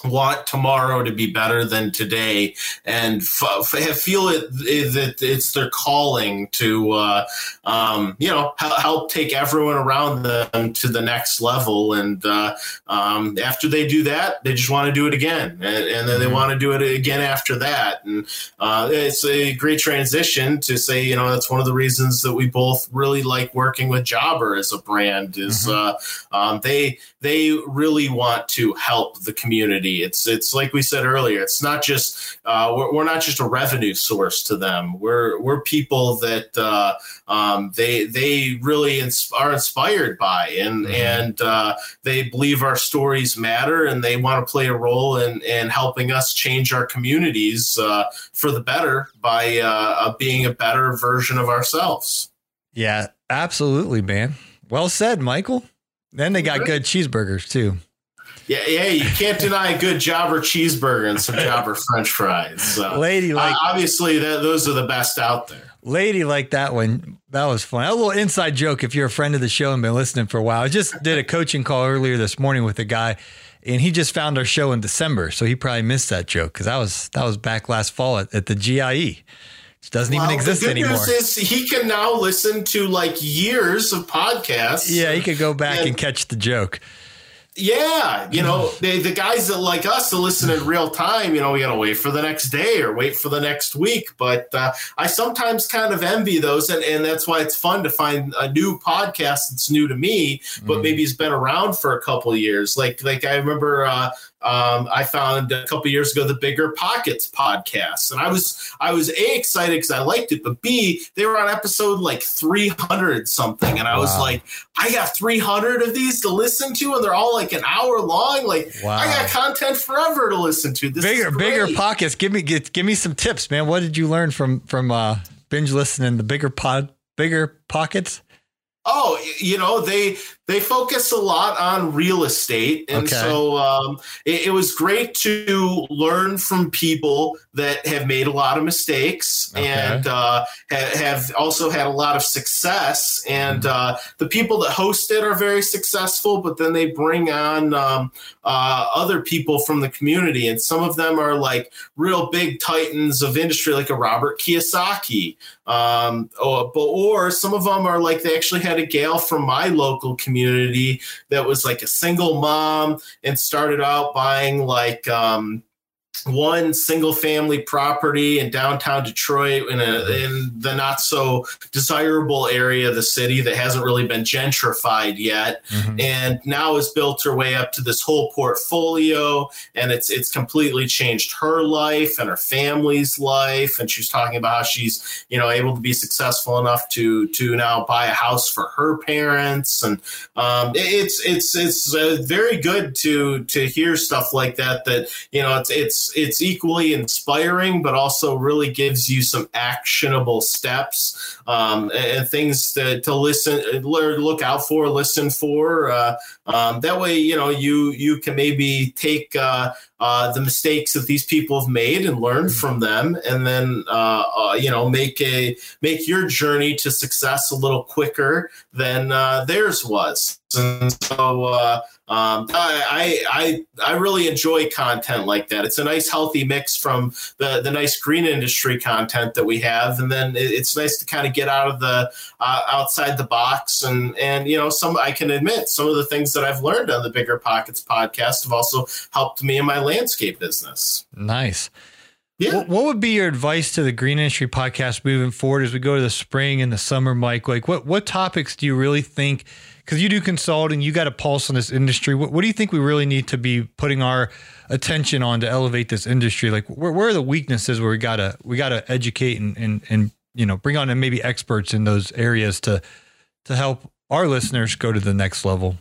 want tomorrow to be better than today and f- f- feel it, it, that it's their calling to uh, um, you know help take everyone around them to the next level and uh, um, after they do that they just want to do it again and, and then they mm-hmm. want to do it again after that and uh, it's a great transition to say you know that's one of the reasons that we both really like working with jobber as a brand is mm-hmm. Uh, um, they they really want to help the community. It's it's like we said earlier. It's not just uh, we're, we're, not just a revenue source to them. We're we're people that uh, um, they they really ins- are inspired by, and mm-hmm. and uh, they believe our stories matter, and they want to play a role in in helping us change our communities uh, for the better by uh, being a better version of ourselves. Yeah, absolutely, man. Well said, Michael. Then they got good cheeseburgers too. Yeah, yeah, you can't deny a good Jobber cheeseburger and some Jobber French fries. So, Lady like uh, obviously that, those are the best out there. Lady like that one. That was fun. A little inside joke if you're a friend of the show and been listening for a while. I just did a coaching call earlier this morning with a guy, and he just found our show in December, so he probably missed that joke because that was that was back last fall at, at the GIE doesn't well, even exist the good anymore. News is he can now listen to like years of podcasts. Yeah, he could go back and, and catch the joke. Yeah, you know, they, the guys that like us to listen in real time, you know, we got to wait for the next day or wait for the next week. But uh, I sometimes kind of envy those, and, and that's why it's fun to find a new podcast that's new to me, but mm-hmm. maybe it's been around for a couple years. Like, like I remember uh, um, I found a couple years ago the Bigger Pockets podcast, and I was I was a excited because I liked it, but b they were on episode like three hundred something, and I was like, I got three hundred of these to listen to, and they're all like an hour long. Like wow. I got content forever to listen to. This bigger bigger pockets. Give me give, give me some tips, man. What did you learn from from uh, binge listening? The bigger pod bigger pockets. Oh, you know they they focus a lot on real estate, and okay. so um, it, it, was great to learn from people that have made a lot of mistakes okay. and uh, ha- have also had a lot of success. And mm-hmm. uh, the people that host it are very successful, but then they bring on um, uh, other people from the community, and some of them are like real big titans of industry, like a Robert Kiyosaki, um, or, or some of them are like they actually had a gal from my local community community that was like a single mom and started out buying like um, one single family property in downtown Detroit in a in the not so desirable area of the city that hasn't really been gentrified yet. Mm-hmm. and now has built her way up to this whole portfolio and it's it's completely changed her life and her family's life. And she's talking about how she's you know able to be successful enough to to now buy a house for her parents. And um, it's it's it's uh, very good to to hear stuff like that that you know it's it's it's equally inspiring, but also really gives you some actionable steps um, and, things to, to listen, look out for, listen for. Uh, um, that way, you know, you you can maybe take uh, uh, the mistakes that these people have made and learn mm-hmm. from them, and then uh, uh, you know make a make your journey to success a little quicker than uh, theirs was. And so uh, um, I, I I really enjoy content like that. It's a nice healthy mix from the the nice green industry content that we have, and then it's nice to kind of get out of the uh, outside the box and and you know some I can admit some of the things that I've learned on the Bigger Pockets podcast have also helped me in my landscape business. Nice. Yeah. What, would be your advice to the Green Industry podcast moving forward as we go to the spring and the summer, Mike? Like, what what topics do you really think because you do consulting, you got a pulse on this industry. What, what, do you think we really need to be putting our attention on to elevate this industry? Like, where, where are the weaknesses where we gotta we gotta educate and and and you know bring on maybe experts in those areas to to help our listeners go to the next level?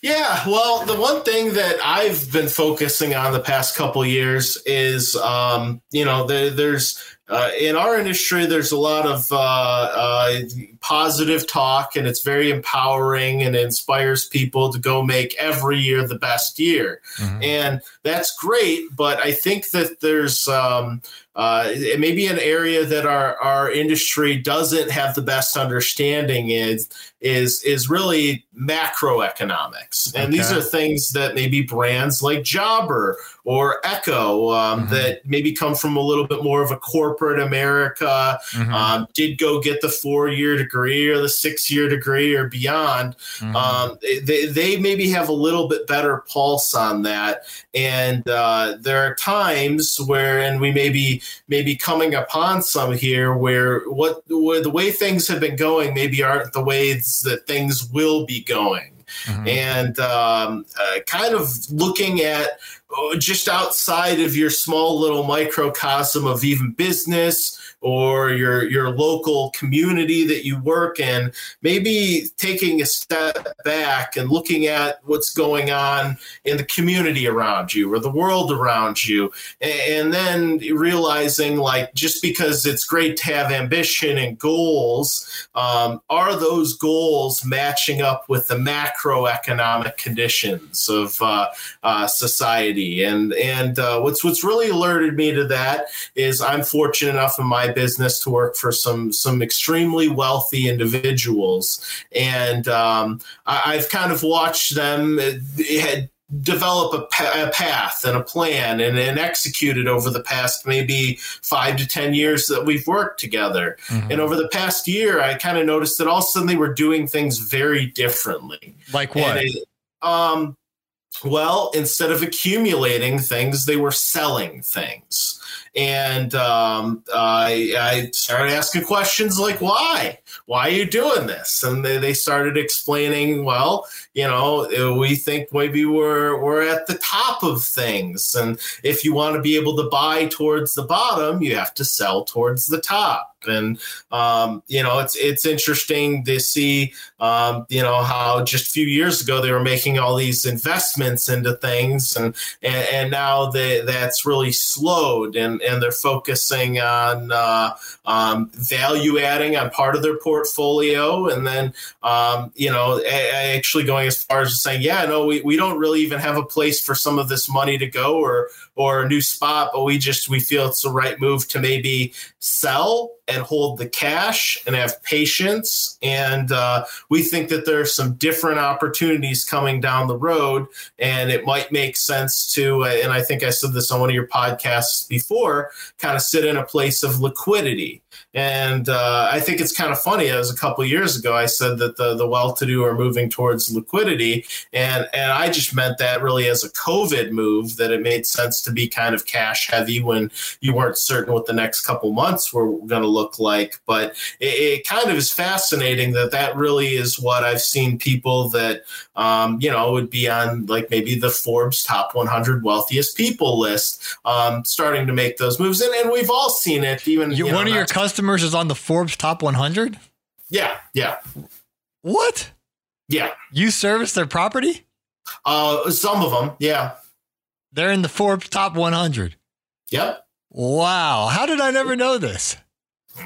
Yeah, well, the one thing that I've been focusing on the past couple years is, um, you know, the, there's uh, in our industry, there's a lot of uh, uh, positive talk, and it's very empowering and inspires people to go make every year the best year. Mm-hmm. And that's great, but I think that there's um, uh, maybe an area that our, our industry doesn't have the best understanding is is is really macroeconomics, and okay. these are things that maybe brands like Jobber or Echo um, mm-hmm. that maybe come from a little bit more of a corporate America, mm-hmm. um, did go get the four year degree or the six year degree or beyond. Mm-hmm. Um, they, they maybe have a little bit better pulse on that. And uh, there are times where, and we may be, maybe coming upon some here where what where the way things have been going maybe aren't the ways that things will be going. Mm-hmm. and um, uh, kind of looking at just outside of your small little microcosm of even business or your your local community that you work in maybe taking a step back and looking at what's going on in the community around you or the world around you. And then realizing like just because it's great to have ambition and goals um, are those goals matching up with the macroeconomic conditions of uh, uh, society? And and uh, what's what's really alerted me to that is I'm fortunate enough in my business to work for some some extremely wealthy individuals, and um, I, have kind of watched them uh, develop a, pa- a, path and a plan and, and execute it over the past maybe five to ten years that we've worked together. Mm-hmm. and over the past year i kind of noticed that all of a sudden they were doing things very differently. Like what? it, um, well instead of accumulating things they were selling things and um, I, I, started asking questions like, "Why? Why are you doing this?" And they, they started explaining, "Well, you know, we think maybe we're we're at the top of things, and if you want to be able to buy towards the bottom, you have to sell towards the top." And um, you know, it's it's interesting to see, um, you know, how just a few years ago they were making all these investments into things, and and, and now they, that's really slowed, and and they're focusing on uh, um, value adding on part of their portfolio, and then um, you know, actually going as far as saying, yeah, no, we, we don't really even have a place for some of this money to go, or or a new spot, but we just we feel it's the right move to maybe sell and hold the cash and have patience. And uh, we think that there are some different opportunities coming down the road, and it might make sense to. Uh, and I think I said this on one of your podcasts before, kind of sit in a place of liquidity. And uh, I think it's kind of funny. It was a couple years ago. I said that the the well-to-do are moving towards liquidity, and and I just meant that really as a COVID move that it made sense to be kind of cash heavy when you weren't certain what the next couple months were going to look like. But it, it, kind of is fascinating that that really is what I've seen people that um, you know would be on like maybe the Forbes top 100 wealthiest people list, um, starting to make those moves, and, and we've all seen it. Even you, you know, one of your customers is on the Forbes top 100? Yeah, yeah. What? Yeah. You service their property? Uh, some of them, yeah. They're in the Forbes top 100. Yep. Wow. How did I never know this?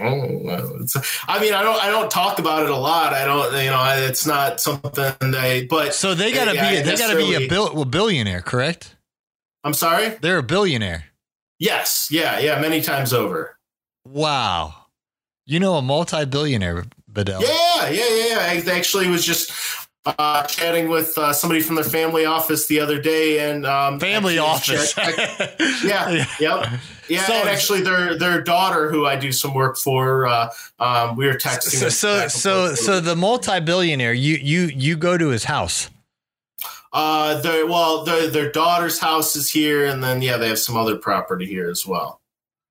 Oh, I mean, I don't, I don't talk about it a lot. I don't, you know, it's not something they, but so they gotta be, they gotta be a, bill, a billionaire, correct? I'm sorry. They're a billionaire. Yes. Yeah. Yeah. Many times over. Wow. You know a multi-billionaire, Bedell. Yeah, yeah, yeah. I actually was just uh, chatting with uh, somebody from their family office the other day, and um, family office. yeah, yeah, yep, yeah. So, and actually, their their daughter, who I do some work for, uh, um, we were texting. So, so, so, so the multi-billionaire, you you you go to his house. Uh, their well, their their daughter's house is here, and then yeah, they have some other property here as well.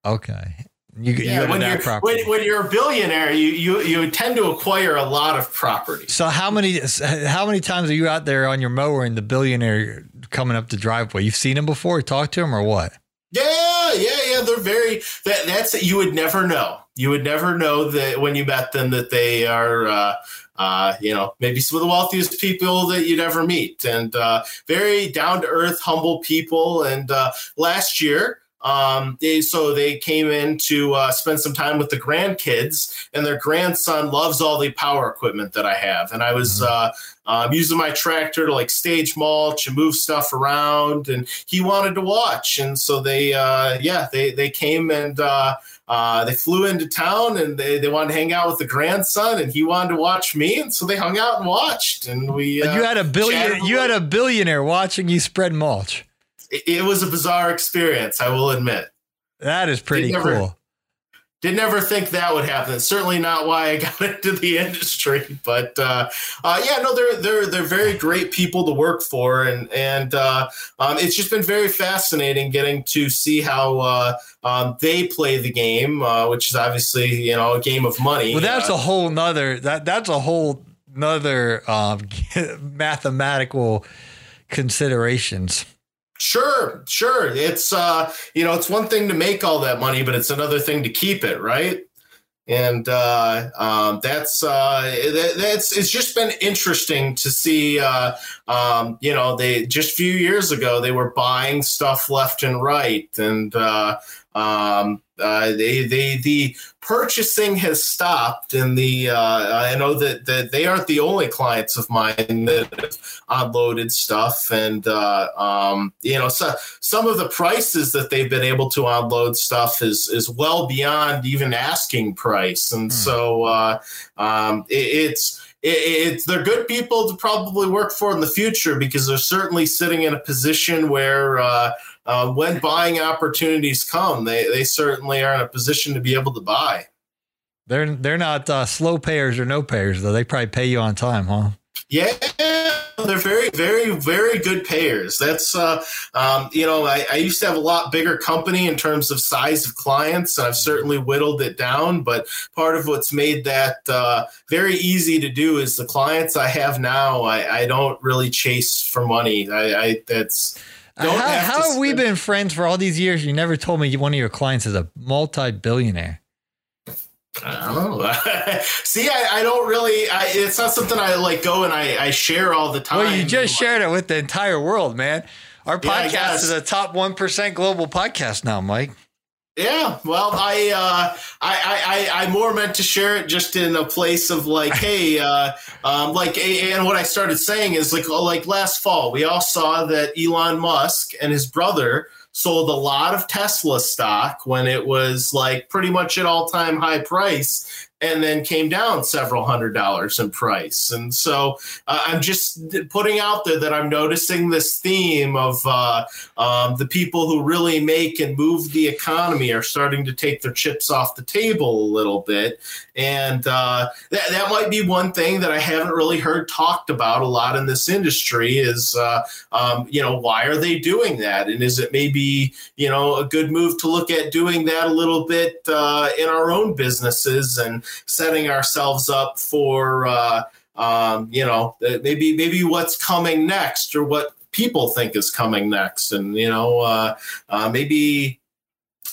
Okay, You, yeah, you when, you're, when, when, you're a billionaire, you, you you tend to acquire a lot of property. So how many how many times are you out there on your mower and the billionaire coming up the driveway? You've seen him before, talked to him, or what? Yeah, yeah, yeah. They're very that that's you would never know. You would never know that when you met them that they are uh, uh, you know, maybe some of the wealthiest people that you'd ever meet, and uh, very down to earth, humble people. And uh, last year, um, they, so they came in to uh, spend some time with the grandkids, and their grandson loves all the power equipment that I have. And I was mm-hmm. uh, using my tractor to like stage mulch and move stuff around, and he wanted to watch. And so they, uh, yeah, they they came and uh, uh, they flew into town and they, they wanted to hang out with the grandson and he wanted to watch me and so they hung out and watched and we uh, you had a billion you had a billionaire watching you spread mulch it, it, was a bizarre experience i will admit that is pretty cool did never think that would happen. It's certainly not why I got into the industry, but uh, uh, yeah, no, they're they're they're very great people to work for, and and uh, um, it's just been very fascinating getting to see how uh, um, they play the game, uh, which is obviously you know a game of money. Well, that's uh, a whole nother that that's a whole nother um, mathematical considerations. Sure, sure. It's uh, you know, it's one thing to make all that money, but it's another thing to keep it, right? And uh, um, that's uh, that, that's it's just been interesting to see. Uh, um, you know, they just a few years ago they were buying stuff left and right, and uh, um, uh, they, they, the purchasing has stopped, and the uh, I know that, that they aren't the only clients of mine that have unloaded stuff, and uh, um, you know, so some of the prices that they've been able to unload stuff is is well beyond even asking price, and hmm. so uh, um, it, it's it's they're good people to probably work for in the future because they're certainly sitting in a position where uh, when buying opportunities come, they they certainly are in a position to be able to buy. They're they're not uh, slow payers or no payers though. They probably pay you on time, huh? Yeah, they're very, very, very good payers. That's, uh, um, you know, I, I, used to have a lot bigger company in terms of size of clients, and I've certainly whittled it down. But part of what's made that uh, very easy to do is the clients I have now. I, I don't really chase for money. I, I that's how, have, how have we been friends for all these years? You never told me one of your clients is a multi-billionaire. Oh, see, I, I, don't really. I, it's not something I like go and I, I, share all the time. Well, you just shared it with the entire world, man. Our podcast yeah, is a top one percent global podcast now, Mike. Yeah, well, I, uh, I, I, I more meant to share it just in a place of like, hey, uh, um, like, and what I started saying is like, oh, like last fall, we all saw that Elon Musk and his brother sold a lot of Tesla stock when it was like pretty much at all time high price and then came down several hundred dollars in price. And so uh, I'm just putting out there that I'm noticing this theme of uh, um, the people who really make and move the economy are starting to take their chips off the table a little bit. And uh, that, that might be one thing that I haven't really heard talked about a lot in this industry is, uh, um, you know, why are they doing that? And is it maybe, you know, a good move to look at doing that a little bit uh, in our own businesses and setting ourselves up for uh, um, you know maybe maybe what's coming next or what people think is coming next, and you know uh, uh, maybe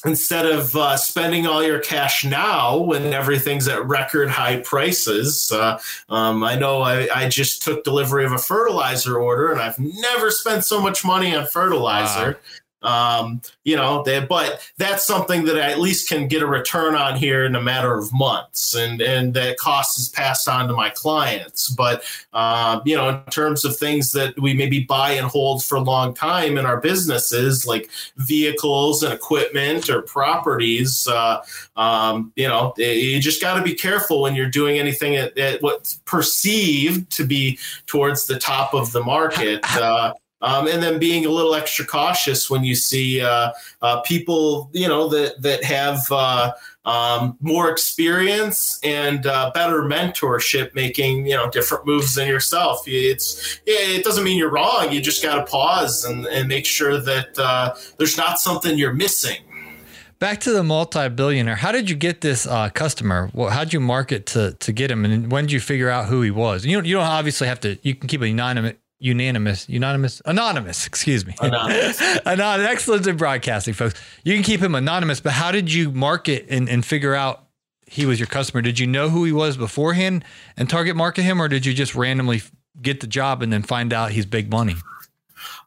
instead of uh, spending all your cash now when everything's at record high prices. Uh, um, I know I, I, just took delivery of a fertilizer order and I've never spent so much money on fertilizer. Um, you know, they, but that's something that I at least can get a return on here in a matter of months, and and that cost is passed on to my clients. But uh, you know, in terms of things that we maybe buy and hold for a long time in our businesses, like vehicles and equipment or properties, uh, um, you know, you just got to be careful when you're doing anything at, at, what's perceived to be towards the top of the market. Uh, um, and then being a little extra cautious when you see uh, uh, people, you know, that that have uh, um, more experience and uh, better mentorship, making you know different moves than yourself. It's it doesn't mean you're wrong. You just got to pause and, and make sure that uh, there's not something you're missing. back to the multi-billionaire. How did you get this uh, customer? Well, how'd you market to to get him, and when did you figure out who he was? You don't you don't obviously have to. You can keep it anonymous. Unanimous, unanimous, anonymous. Excuse me. Anonymous. anonymous. Excellent in broadcasting, folks. You can keep him anonymous, but how did you market and, and figure out he was your customer? Did you know who he was beforehand and target market him, or did you just randomly get the job and then find out he's big money?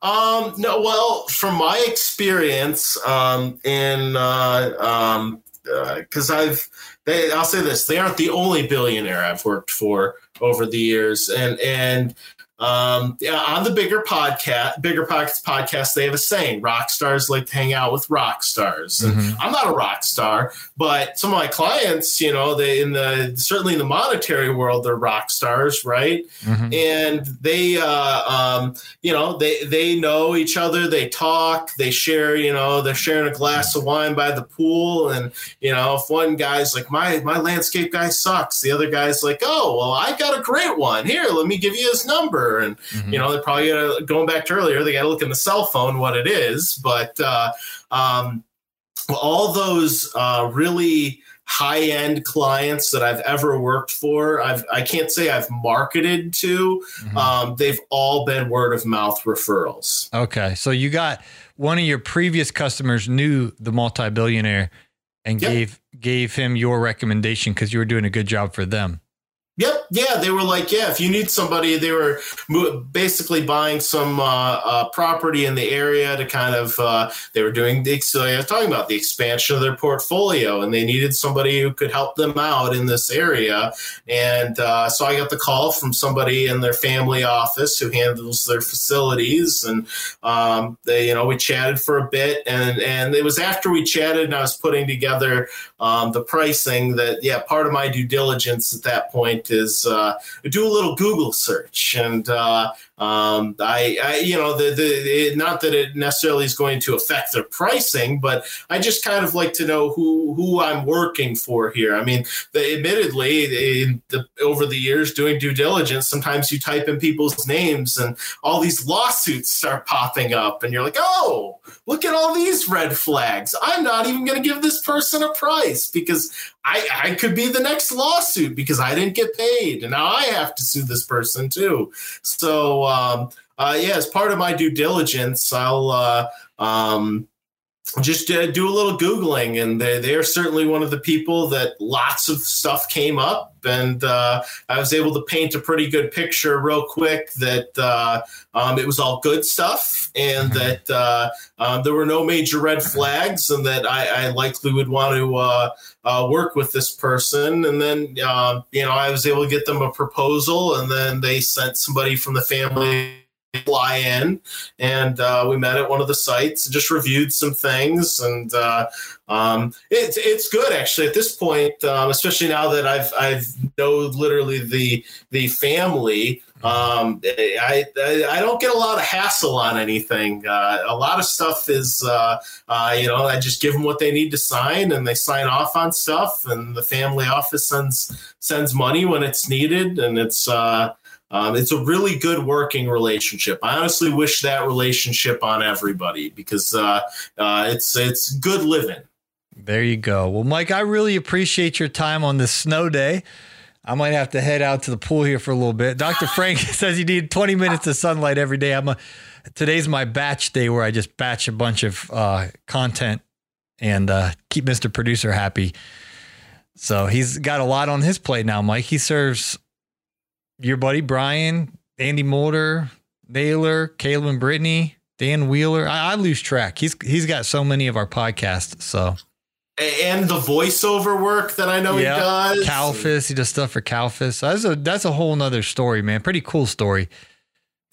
Um, no, well, from my experience, um, in, uh, um, because uh, I've, they, I'll say this: they aren't the only billionaire I've worked for over the years, and and um, yeah, on the bigger podcast, bigger pockets podcast, they have a saying: rock stars like to hang out with rock stars. Mm-hmm. I'm not a rock star, but some of my clients, you know, they in the certainly in the monetary world, they're rock stars, right? Mm-hmm. And they, uh, um, you know, they they know each other, they talk, they share, you know, they're sharing a glass of wine by the pool, and you know, if one guy's like, my my landscape guy sucks, the other guy's like, oh, well, I got a great one. Here, let me give you his number and mm-hmm. you know they're probably gonna, going back to earlier they got to look in the cell phone what it is but uh, um, all those uh, really high end clients that I've ever worked for, I've, I can't say I've marketed to. Mm-hmm. Um, they've all been word of mouth referrals. Okay. So you got one of your previous customers knew the multi billionaire and yep. gave gave him your recommendation because you were doing a good job for them. Yep. Yeah. They were like, yeah, if you need somebody, they were basically buying some uh, uh, property in the area to kind of, uh, they were doing the, so I was talking about the expansion of their portfolio and they needed somebody who could help them out in this area. And uh, so I got the call from somebody in their family office who handles their facilities. And um, they, you know, we chatted for a bit and, and it was after we chatted and I was putting together um, the pricing that, yeah, part of my due diligence at that point is uh, do a little Google search, and uh, um, I, I, you know, the, the it, not that it necessarily is going to affect their pricing, but I just kind of like to know who who I'm working for here. I mean, the, admittedly, the, over the years doing due diligence, sometimes you type in people's names and all these lawsuits start popping up, and you're like, oh, look at all these red flags. I'm not even going to give this person a price because I, I could be the next lawsuit because I didn't get paid, and now I have to sue this person too. So, um, uh, yeah, as part of my due diligence, I'll uh, um, just uh, do a little googling and they, they are certainly one of the people that lots of stuff came up and uh, i was able to paint a pretty good picture real quick that uh, um, it was all good stuff and mm-hmm. that uh, um, there were no major red flags and that i, I likely would want to uh, uh, work with this person and then um, you know i was able to get them a proposal and then they sent somebody from the family fly in and uh, we met at one of the sites and just reviewed some things and uh, um, it's it's good actually at this point um, especially now that I've I've know literally the the family um, I, I, I don't get a lot of hassle on anything. Uh, a lot of stuff is, uh, uh, you know, I just give them what they need to sign, and they sign off on stuff, and the family office sends sends money when it's needed, and it's uh, um, it's a really good working relationship. I honestly wish that relationship on everybody because uh, uh, it's it's good living. There you go. Well, Mike, I really appreciate your time on this snow day. I might have to head out to the pool here for a little bit. Dr. Frank says you need 20 minutes of sunlight every day. I'm a, today's my batch day where I just batch a bunch of uh, content and uh, keep Mr. Producer happy. So he's got a lot on his plate now, Mike. He serves your buddy Brian, Andy Mulder, Naylor, Caleb and Brittany, Dan Wheeler. I, I, lose track. He's he's got so many of our podcasts. So and the voiceover work that I know he does. Calfis, he does stuff for Calfis. So that's a that's a whole nother story, man. Pretty cool story.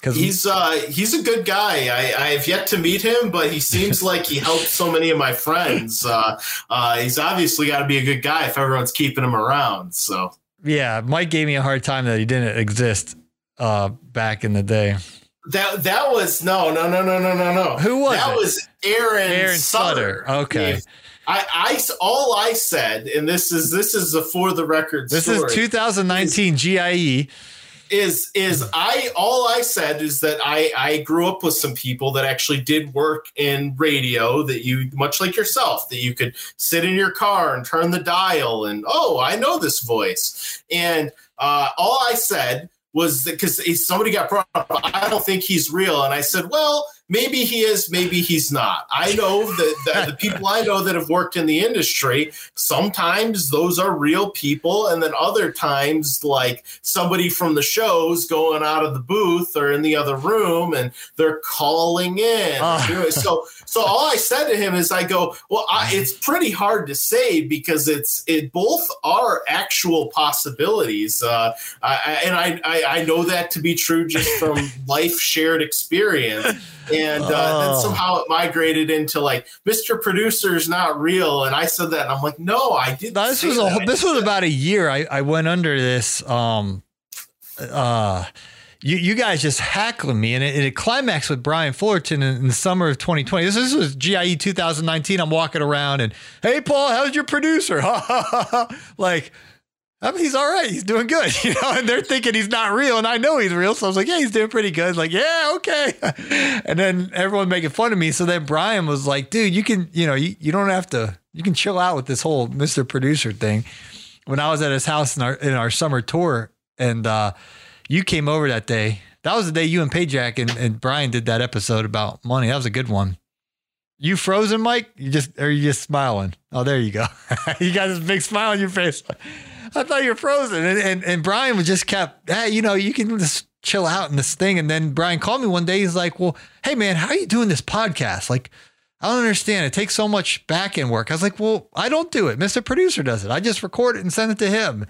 Because he's uh he's a good guy. I, I have yet to meet him, but he seems like he helped so many of my friends. Uh, uh, he's obviously got to be a good guy if everyone's keeping him around. So yeah, Mike gave me a hard time that he didn't exist uh, back in the day. That that was no no no no no no no. Who was that? It? Was Aaron Aaron Sutter? Sutter. Okay. I, I all I said, and this is this is a for the record. This is 2019 is, GIE. is is I all I said is that I I grew up with some people that actually did work in radio that you much like yourself that you could sit in your car and turn the dial and oh I know this voice and uh, all I said was because somebody got brought up I don't think he's real and I said well maybe he is, maybe he's not. I know that the, the, people I know that have worked in the industry, sometimes those are real people, and then other times, like somebody from the shows going out of the booth or in the other room, and they're calling in. Uh. So, so all I said to him is, I go, well, I, it's pretty hard to say because it's it both are actual possibilities, uh, I, and I, I I know that to be true just from life shared experience and uh, oh. then somehow it migrated into like Mr. Producer's not real, and I said that, and I'm like, no, I didn't. No, this was a this was about a year. I I went under this. Um, uh, you you guys just heckling me, and it, it climaxed with Brian Fullerton in, in, the summer of 2020. This, this was GIE 2019. I'm walking around, and hey, Paul, how's your producer? like I mean, he's all right. He's doing good, you know. And they're thinking he's not real, and I know he's real. So I was like, yeah, he's doing pretty good. Like, yeah, okay. And then everyone making fun of me. So then Brian was like, dude, you can, you know, you, you don't have to. You can chill out with this whole Mr. Producer thing. When I was at his house in our in our summer tour, and uh, you came over that day. That was the day you and Payjack and, and Brian did that episode about money. That was a good one. You frozen, Mike? You just are you just smiling? Oh, there you go. you got this big smile on your face. I thought you were frozen. And, and, and Brian was just kept, hey, you know, you can just chill out in this thing. And then Brian called me one day. He's like, well, hey, man, how are you doing this podcast? Like, I don't understand. It takes so much back end work. I was like, well, I don't do it. Mr. Producer does it. I just record it and send it to him.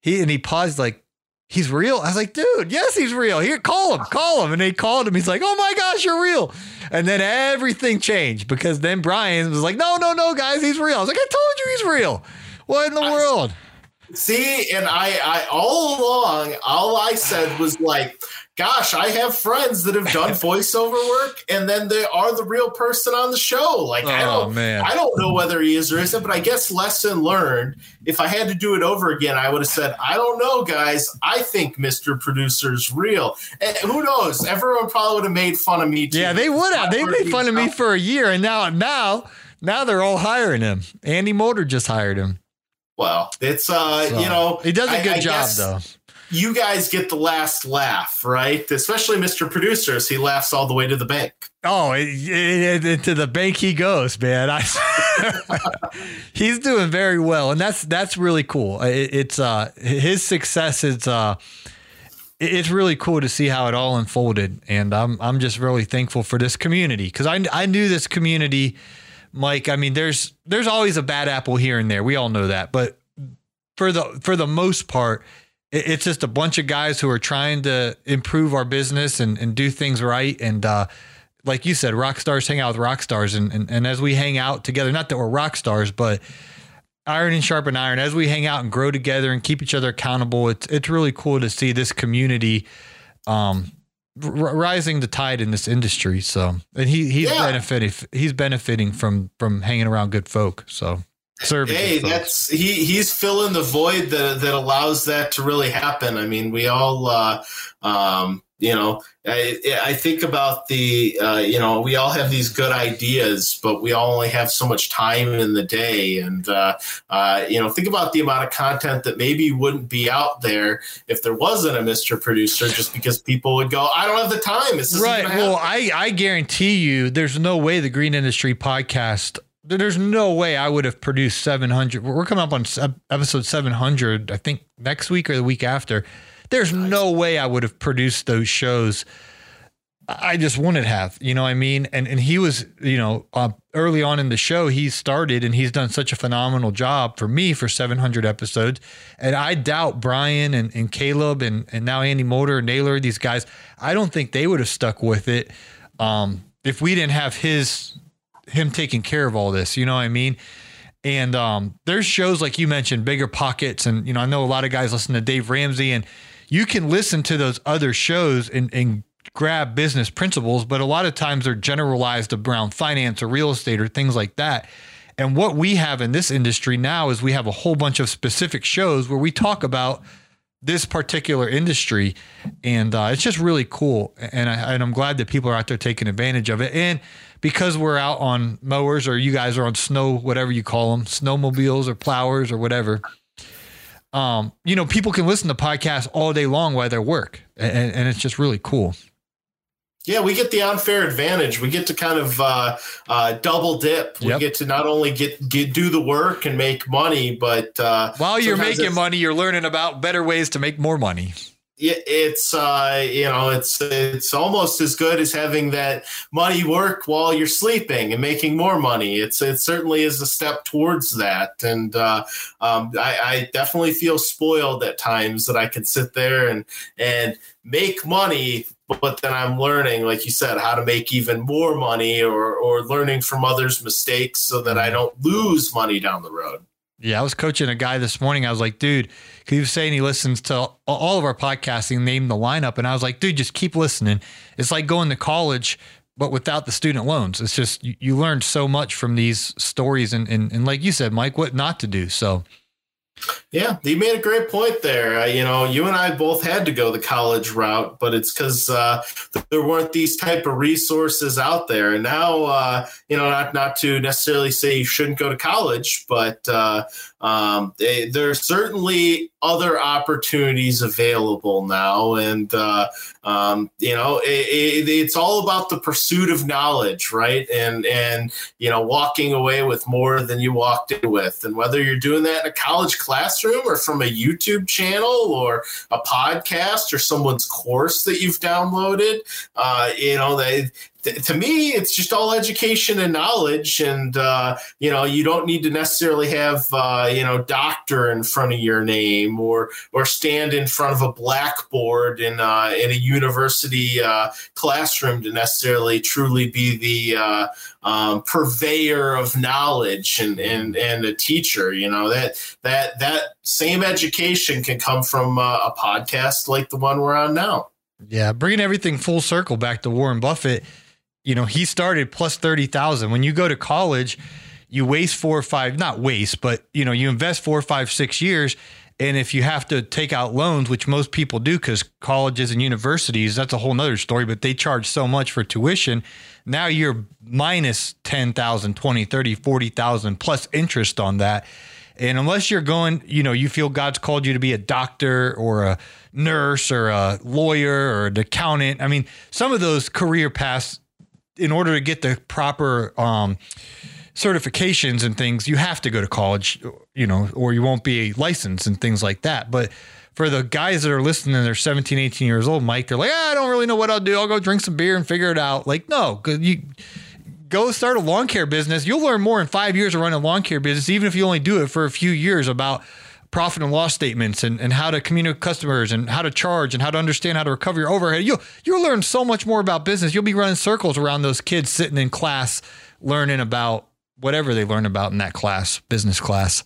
He and he paused like, he's real. I was like, dude, yes, he's real. Here, call him, call him. And they called him. He's like, oh my gosh, you're real. And then everything changed because then Brian was like, no, no, no, guys, he's real. I was like, I told you he's real. What in the I, world? See, and I, I all along, all I said was like, gosh, I have friends that have done voiceover work, and then they are the real person on the show. Like, oh, I don't, man. I don't know whether he is or isn't, but I guess lesson learned. If I had to do it over again, I would have said, I don't know, guys. I think Mr. Producer's real. And who knows? Everyone probably would have made fun of me. Too. Yeah, they would have. They made fun of me for a year, and now, now, now they're all hiring him. Andy Motor just hired him. Well, it's uh, so, you know, he does a good I, I job though. You guys get the last laugh, right? Especially Mr. Producers, he laughs all the way to the bank. Oh, into the bank he goes, man. I, he's doing very well, and that's that's really cool. It, it's uh, his success is uh, it's really cool to see how it all unfolded, and I'm I'm just really thankful for this community because I I knew this community Mike, I mean, there's there's always a bad apple here and there. We all know that, but for the for the most part, it's just a bunch of guys who are trying to improve our business and, and do things right. And uh, like you said, rock stars hang out with rock stars, and, and and as we hang out together, not that we're rock stars, but iron and sharpen iron. As we hang out and grow together and keep each other accountable, it's it's really cool to see this community um, r- rising the tide in this industry. So, and he he's yeah. benefiting he's benefiting from from hanging around good folk. So. Serving hey, that's he. He's filling the void that that allows that to really happen. I mean, we all uh, um, you know i, I think about the uh, you know we all have these good ideas but we all only have so much time in the day and uh, uh, you know think about the amount of content that maybe wouldn't be out there if there wasn't a mr producer just because people would go i don't have the time right well I, I guarantee you there's no way the green industry podcast there's no way I would have produced 700. We're coming up on episode 700, I think next week or the week after. There's nice. no way I would have produced those shows. I just wouldn't have, you know what I mean? And and he was, you know, uh, early on in the show, he started and he's done such a phenomenal job for me for 700 episodes. And I doubt Brian and, and Caleb and, and now Andy Motor and Naylor, these guys, I don't think they would have stuck with it um, if we didn't have his, him taking care of all this, you know what I mean? And um, there's shows like you mentioned, Bigger Pockets. And, you know, I know a lot of guys listen to Dave Ramsey and, you can listen to those other shows and, and grab business principles, but a lot of times they're generalized around finance or real estate or things like that. And what we have in this industry now is we have a whole bunch of specific shows where we talk about this particular industry, and uh, it's just really cool. And, I, and I'm glad that people are out there taking advantage of it. And because we're out on mowers, or you guys are on snow, whatever you call them, snowmobiles or plowers or whatever. Um, you know, people can listen to podcasts all day long while they're work, and, and it's just really cool. Yeah, we get the unfair advantage. We get to kind of uh, uh, double dip. We yep. get to not only get, get do the work and make money, but uh, while you're making money, you're learning about better ways to make more money. It's uh, you know it's it's almost as good as having that money work while you're sleeping and making more money. It's it certainly is a step towards that, and uh, um, I, I definitely feel spoiled at times that I can sit there and and make money but then I'm learning, like you said, how to make even more money or, or learning from others' mistakes so that I mm-hmm. don't lose money down the road. Yeah, I was coaching a guy this morning. I was like, dude, he was saying he listens to all of our podcasting, name the lineup. And I was like, dude, just keep listening. It's like going to college, but without the student loans. It's just, you, you learn so much from these stories. And, and, and like you said, Mike, what not to do. So, yeah, you made a great point there. Uh, you know, you and I both had to go the college route, but it's because uh, there weren't these type of resources out there. And now, uh, you know, not not to necessarily say you shouldn't go to college, but uh, um, they, there's certainly other opportunities available now, and uh, um, you know, it, it, it's all about the pursuit of knowledge, right? And and you know, walking away with more than you walked in with, and whether you're doing that in a college classroom or from a YouTube channel or a podcast or someone's course that you've downloaded, uh, you know, they to me, it's just all education and knowledge, and uh, you know, you don't need to necessarily have uh, you know doctor in front of your name or or stand in front of a blackboard in uh, in a university uh, classroom to necessarily truly be the uh, um, purveyor of knowledge and, and and a teacher. You know that that that same education can come from uh, a podcast like the one we're on now. Yeah, bringing everything full circle back to Warren Buffett you know, he started plus 30,000. When you go to college, you waste four or five, not waste, but you know, you invest four, five, six years. And if you have to take out loans, which most people do because colleges and universities, that's a whole nother story, but they charge so much for tuition. Now you're minus 10,000, 20, 30, 40,000 plus interest on that. And unless you're going, you know, you feel God's called you to be a doctor or a nurse or a lawyer or an accountant. I mean, some of those career paths in order to get the proper um, certifications and things, you have to go to college, you know, or you won't be licensed and things like that. But for the guys that are listening and they're 17, 18 years old, Mike, they're like, ah, I don't really know what I'll do. I'll go drink some beer and figure it out. Like, no, you go start a lawn care business. You'll learn more in five years of running a lawn care business, even if you only do it for a few years about profit and loss statements and, and how to communicate with customers and how to charge and how to understand how to recover your overhead. You'll you'll learn so much more about business. You'll be running circles around those kids sitting in class learning about whatever they learn about in that class, business class.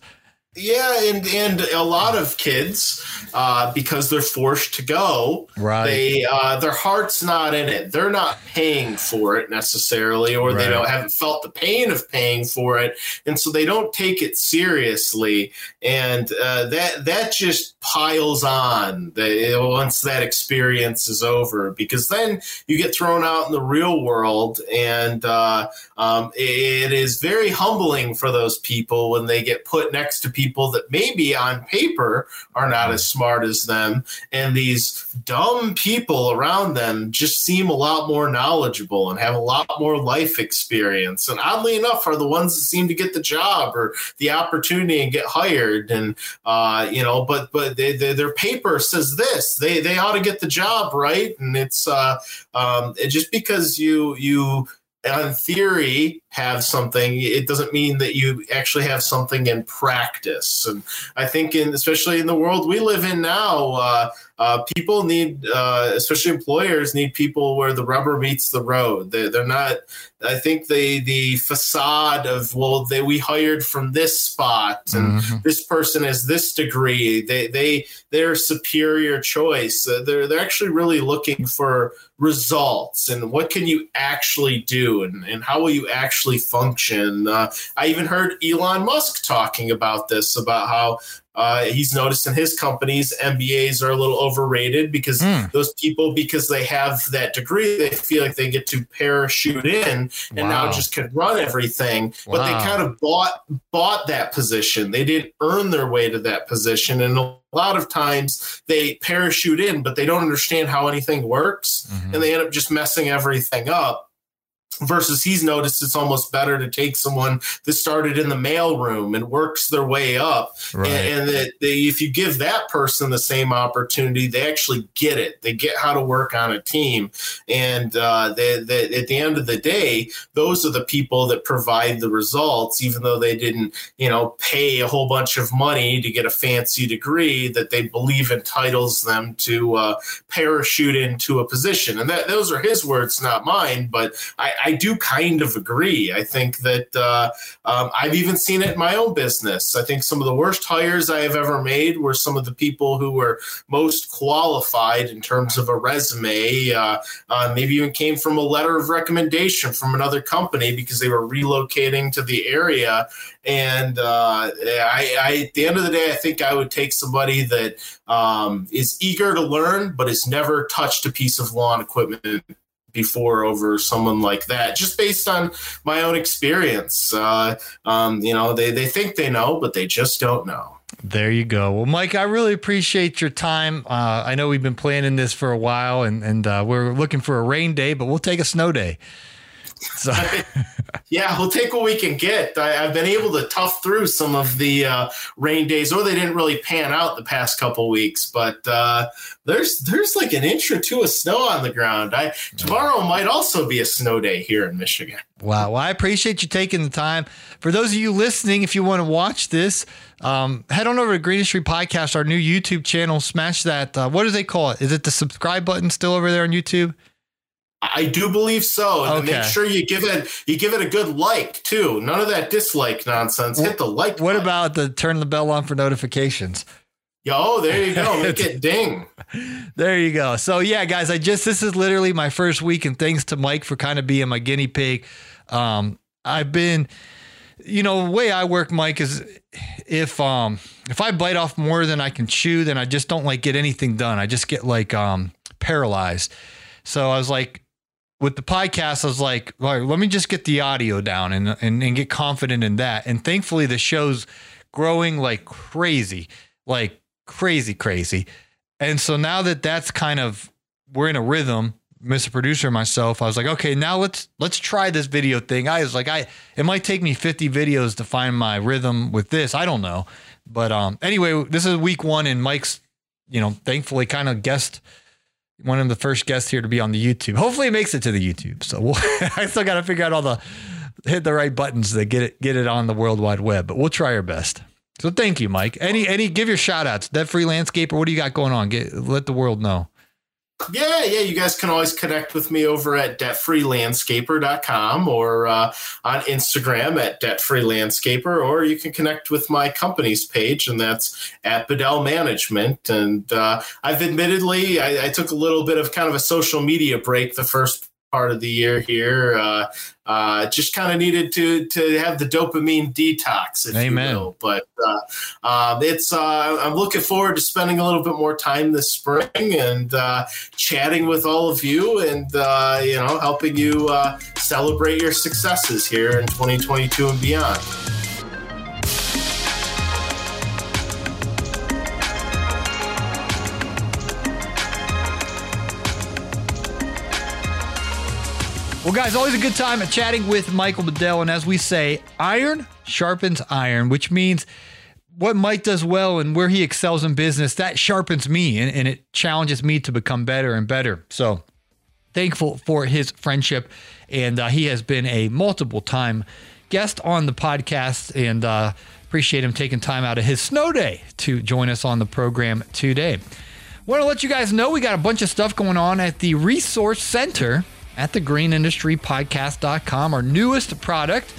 Yeah, and and a lot of kids, uh, because they're forced to go, right? They uh, their heart's not in it. They're not paying for it necessarily, or right. they don't haven't felt the pain of paying for it, and so they don't take it seriously. And uh, that that just piles on the, once that experience is over, because then you get thrown out in the real world, and uh, um, it is very humbling for those people when they get put next to people that maybe on paper are not as smart as them. And these dumb people around them just seem a lot more knowledgeable and have a lot more life experience. And oddly enough, are the ones that seem to get the job or the opportunity and get hired. And, uh, you know, but, but they, they, their paper says this, they, they ought to get the job, right? And it's, uh, um, just because you, you, in theory have something it doesn't mean that you actually have something in practice and i think in especially in the world we live in now uh, uh, people need, uh, especially employers, need people where the rubber meets the road. They, they're not. I think the the facade of well, they we hired from this spot and mm-hmm. this person has this degree. They they they're superior choice. Uh, they're they're actually really looking for results and what can you actually do and, and how will you actually actually function. Uh, I even heard Elon Musk talking about this about how uh, he's noticed in his companies MBAs are a little overrated because mm. those people, because they have that degree, they feel like they get to parachute in and wow. now just can run everything. Wow. But they kind of bought bought that position. They didn't earn their way to that position, and a lot of times they parachute in, but they don't understand how anything works, mm-hmm. and they end up just messing everything up versus he's noticed it's almost better to take someone that started in the mailroom and works their way up. Right. and, and that they, if you give that person the same opportunity they actually get it. They get how to work on a team. And uh, they, they, at the end of the day those are the people that provide the results even though they didn't you know pay a whole bunch of money to get a fancy degree that they believe entitles them to uh, parachute into a position. And that those are his words not mine but I, I do kind of agree. I think that uh, um, I've even seen it in my own business. I think some of the worst hires I have ever made were some of the people who were most qualified in terms of a resume. Uh, uh, maybe even came from a letter of recommendation from another company because they were relocating to the area. And uh, I, I, at the end of the day, I think I would take somebody that um, is eager to learn, but has never touched a piece of lawn equipment before over someone like that, just based on my own experience. Uh, um, you know, they, they think they know, but they just don't know. There you go. Well, Mike, I really appreciate your time. Uh, I know we've been planning this for a while, and and uh, we're looking for a rain day, but we'll take a snow day. So. yeah, we'll take what we can get. I, have been able to tough through some of the uh, rain days, or they didn't really pan out the past couple weeks. But uh, there's there's like an inch or two of snow on the ground. I tomorrow might also be a snow day here in Michigan. Wow, well, I appreciate you taking the time. For those of you listening, if you want to watch this, um, head on over to Green Industry Podcast, our new YouTube channel. Smash that. Uh, what do they call it? Is it the subscribe button still over there on YouTube? I do believe so. And okay. make sure you give it you give it a good like too. None of that dislike nonsense. Hit the like. What button. about the turn the bell on for notifications? Yo, there you go. Make it ding. There you go. So yeah, guys, I just this is literally my first week, and thanks to Mike for kind of being my guinea pig. Um, I've been, you know, the way I work, Mike, is if um if I bite off more than I can chew, then I just don't like get anything done. I just get like um paralyzed. So I was like, with the podcast, I was like, let me just get the audio down and, and, and get confident in that. And thankfully, the show's growing like crazy, like crazy, crazy. And so now that that's kind of, we're in a rhythm, Mr. Producer myself, I was like, okay, now let's let's try this video thing. I was like, I it might take me 50 videos to find my rhythm with this. I don't know. But um anyway, this is week one and Mike's, you know, thankfully kind of guest one of the first guests here to be on the YouTube. Hopefully, it makes it to the YouTube. So we'll, I still got to figure out all the hit the right buttons to get it get it on the World Wide Web. But we'll try our best. So thank you, Mike. Any any give your shout outs. Debt free landscaper. What do you got going on? Get let the world know. Yeah, yeah. You guys can always connect with me over at debtfreelandscaper.com or uh, on Instagram at debtfreelandscaper, or you can connect with my company's page, and that's at Bedell Management. And uh, I've admittedly, I, I, took a little bit of kind of a social media break the first part of the year here. Uh, uh, just kind of needed to to have the dopamine detox, if Amen. you will. But uh, uh, it's uh, I'm looking forward to spending a little bit more time this spring and uh, chatting with all of you, and uh, you know, helping you celebrate your successes here in 2022 and beyond. Well, guys, always a good time at chatting with Michael Bedell. And as we say, iron sharpens iron, which means what Mike does well and where he excels in business, that sharpens me and, and it challenges me to become better and better. So thankful for his friendship. And uh, he has been a multiple time guest on the podcast and uh, appreciate him taking time out of his snow day to join us on the program today. Want to let you guys know we got a bunch of stuff going on at the Resource Center at the greenindustrypodcast.com. Our newest product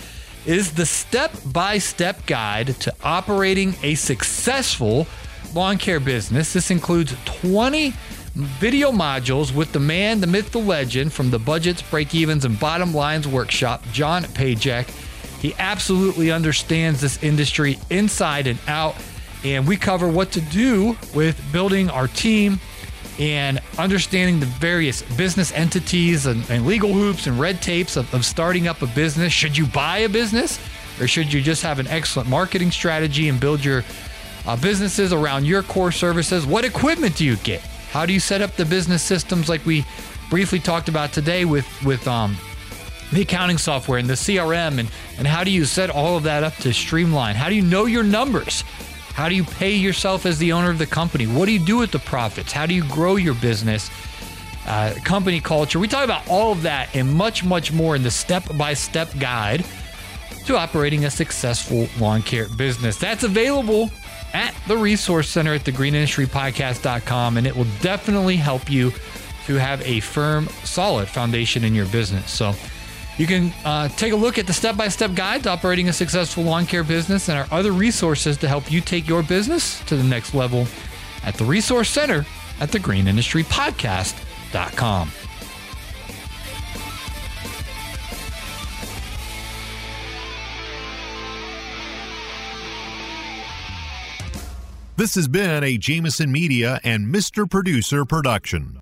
is the step by step guide to operating a successful lawn care business. This includes 20 video modules with the man, the myth, the legend from the budgets, break evens, and bottom lines workshop, John Pajak. He absolutely understands this industry inside and out. And we cover what to do with building our team and understanding the various business entities and, and legal hoops and red tapes of, of starting up a business. Should you buy a business or should you just have an excellent marketing strategy and build your uh, businesses around your core services? What equipment do you get? How do you set up the business systems like we briefly talked about today with with um, the accounting software and the CRM and and how do you set all of that up to streamline? How do you know your numbers? How do you pay yourself as the owner of the company? What do you do with the profits? How do you grow your business? Uh, company culture. We talk about all of that and much, much more in the step by step guide to operating a successful lawn care business. That's available at the Resource Center at thegreenindustrypodcast.com, and it will definitely help you to have a firm, solid foundation in your business. So you can uh, take a look at the step by step guide to operating a successful lawn care business and our other resources to help you take your business to the next level at the Resource Center at thegreenindustrypodcast.com. This has been a Jameson Media and Mr. Producer production.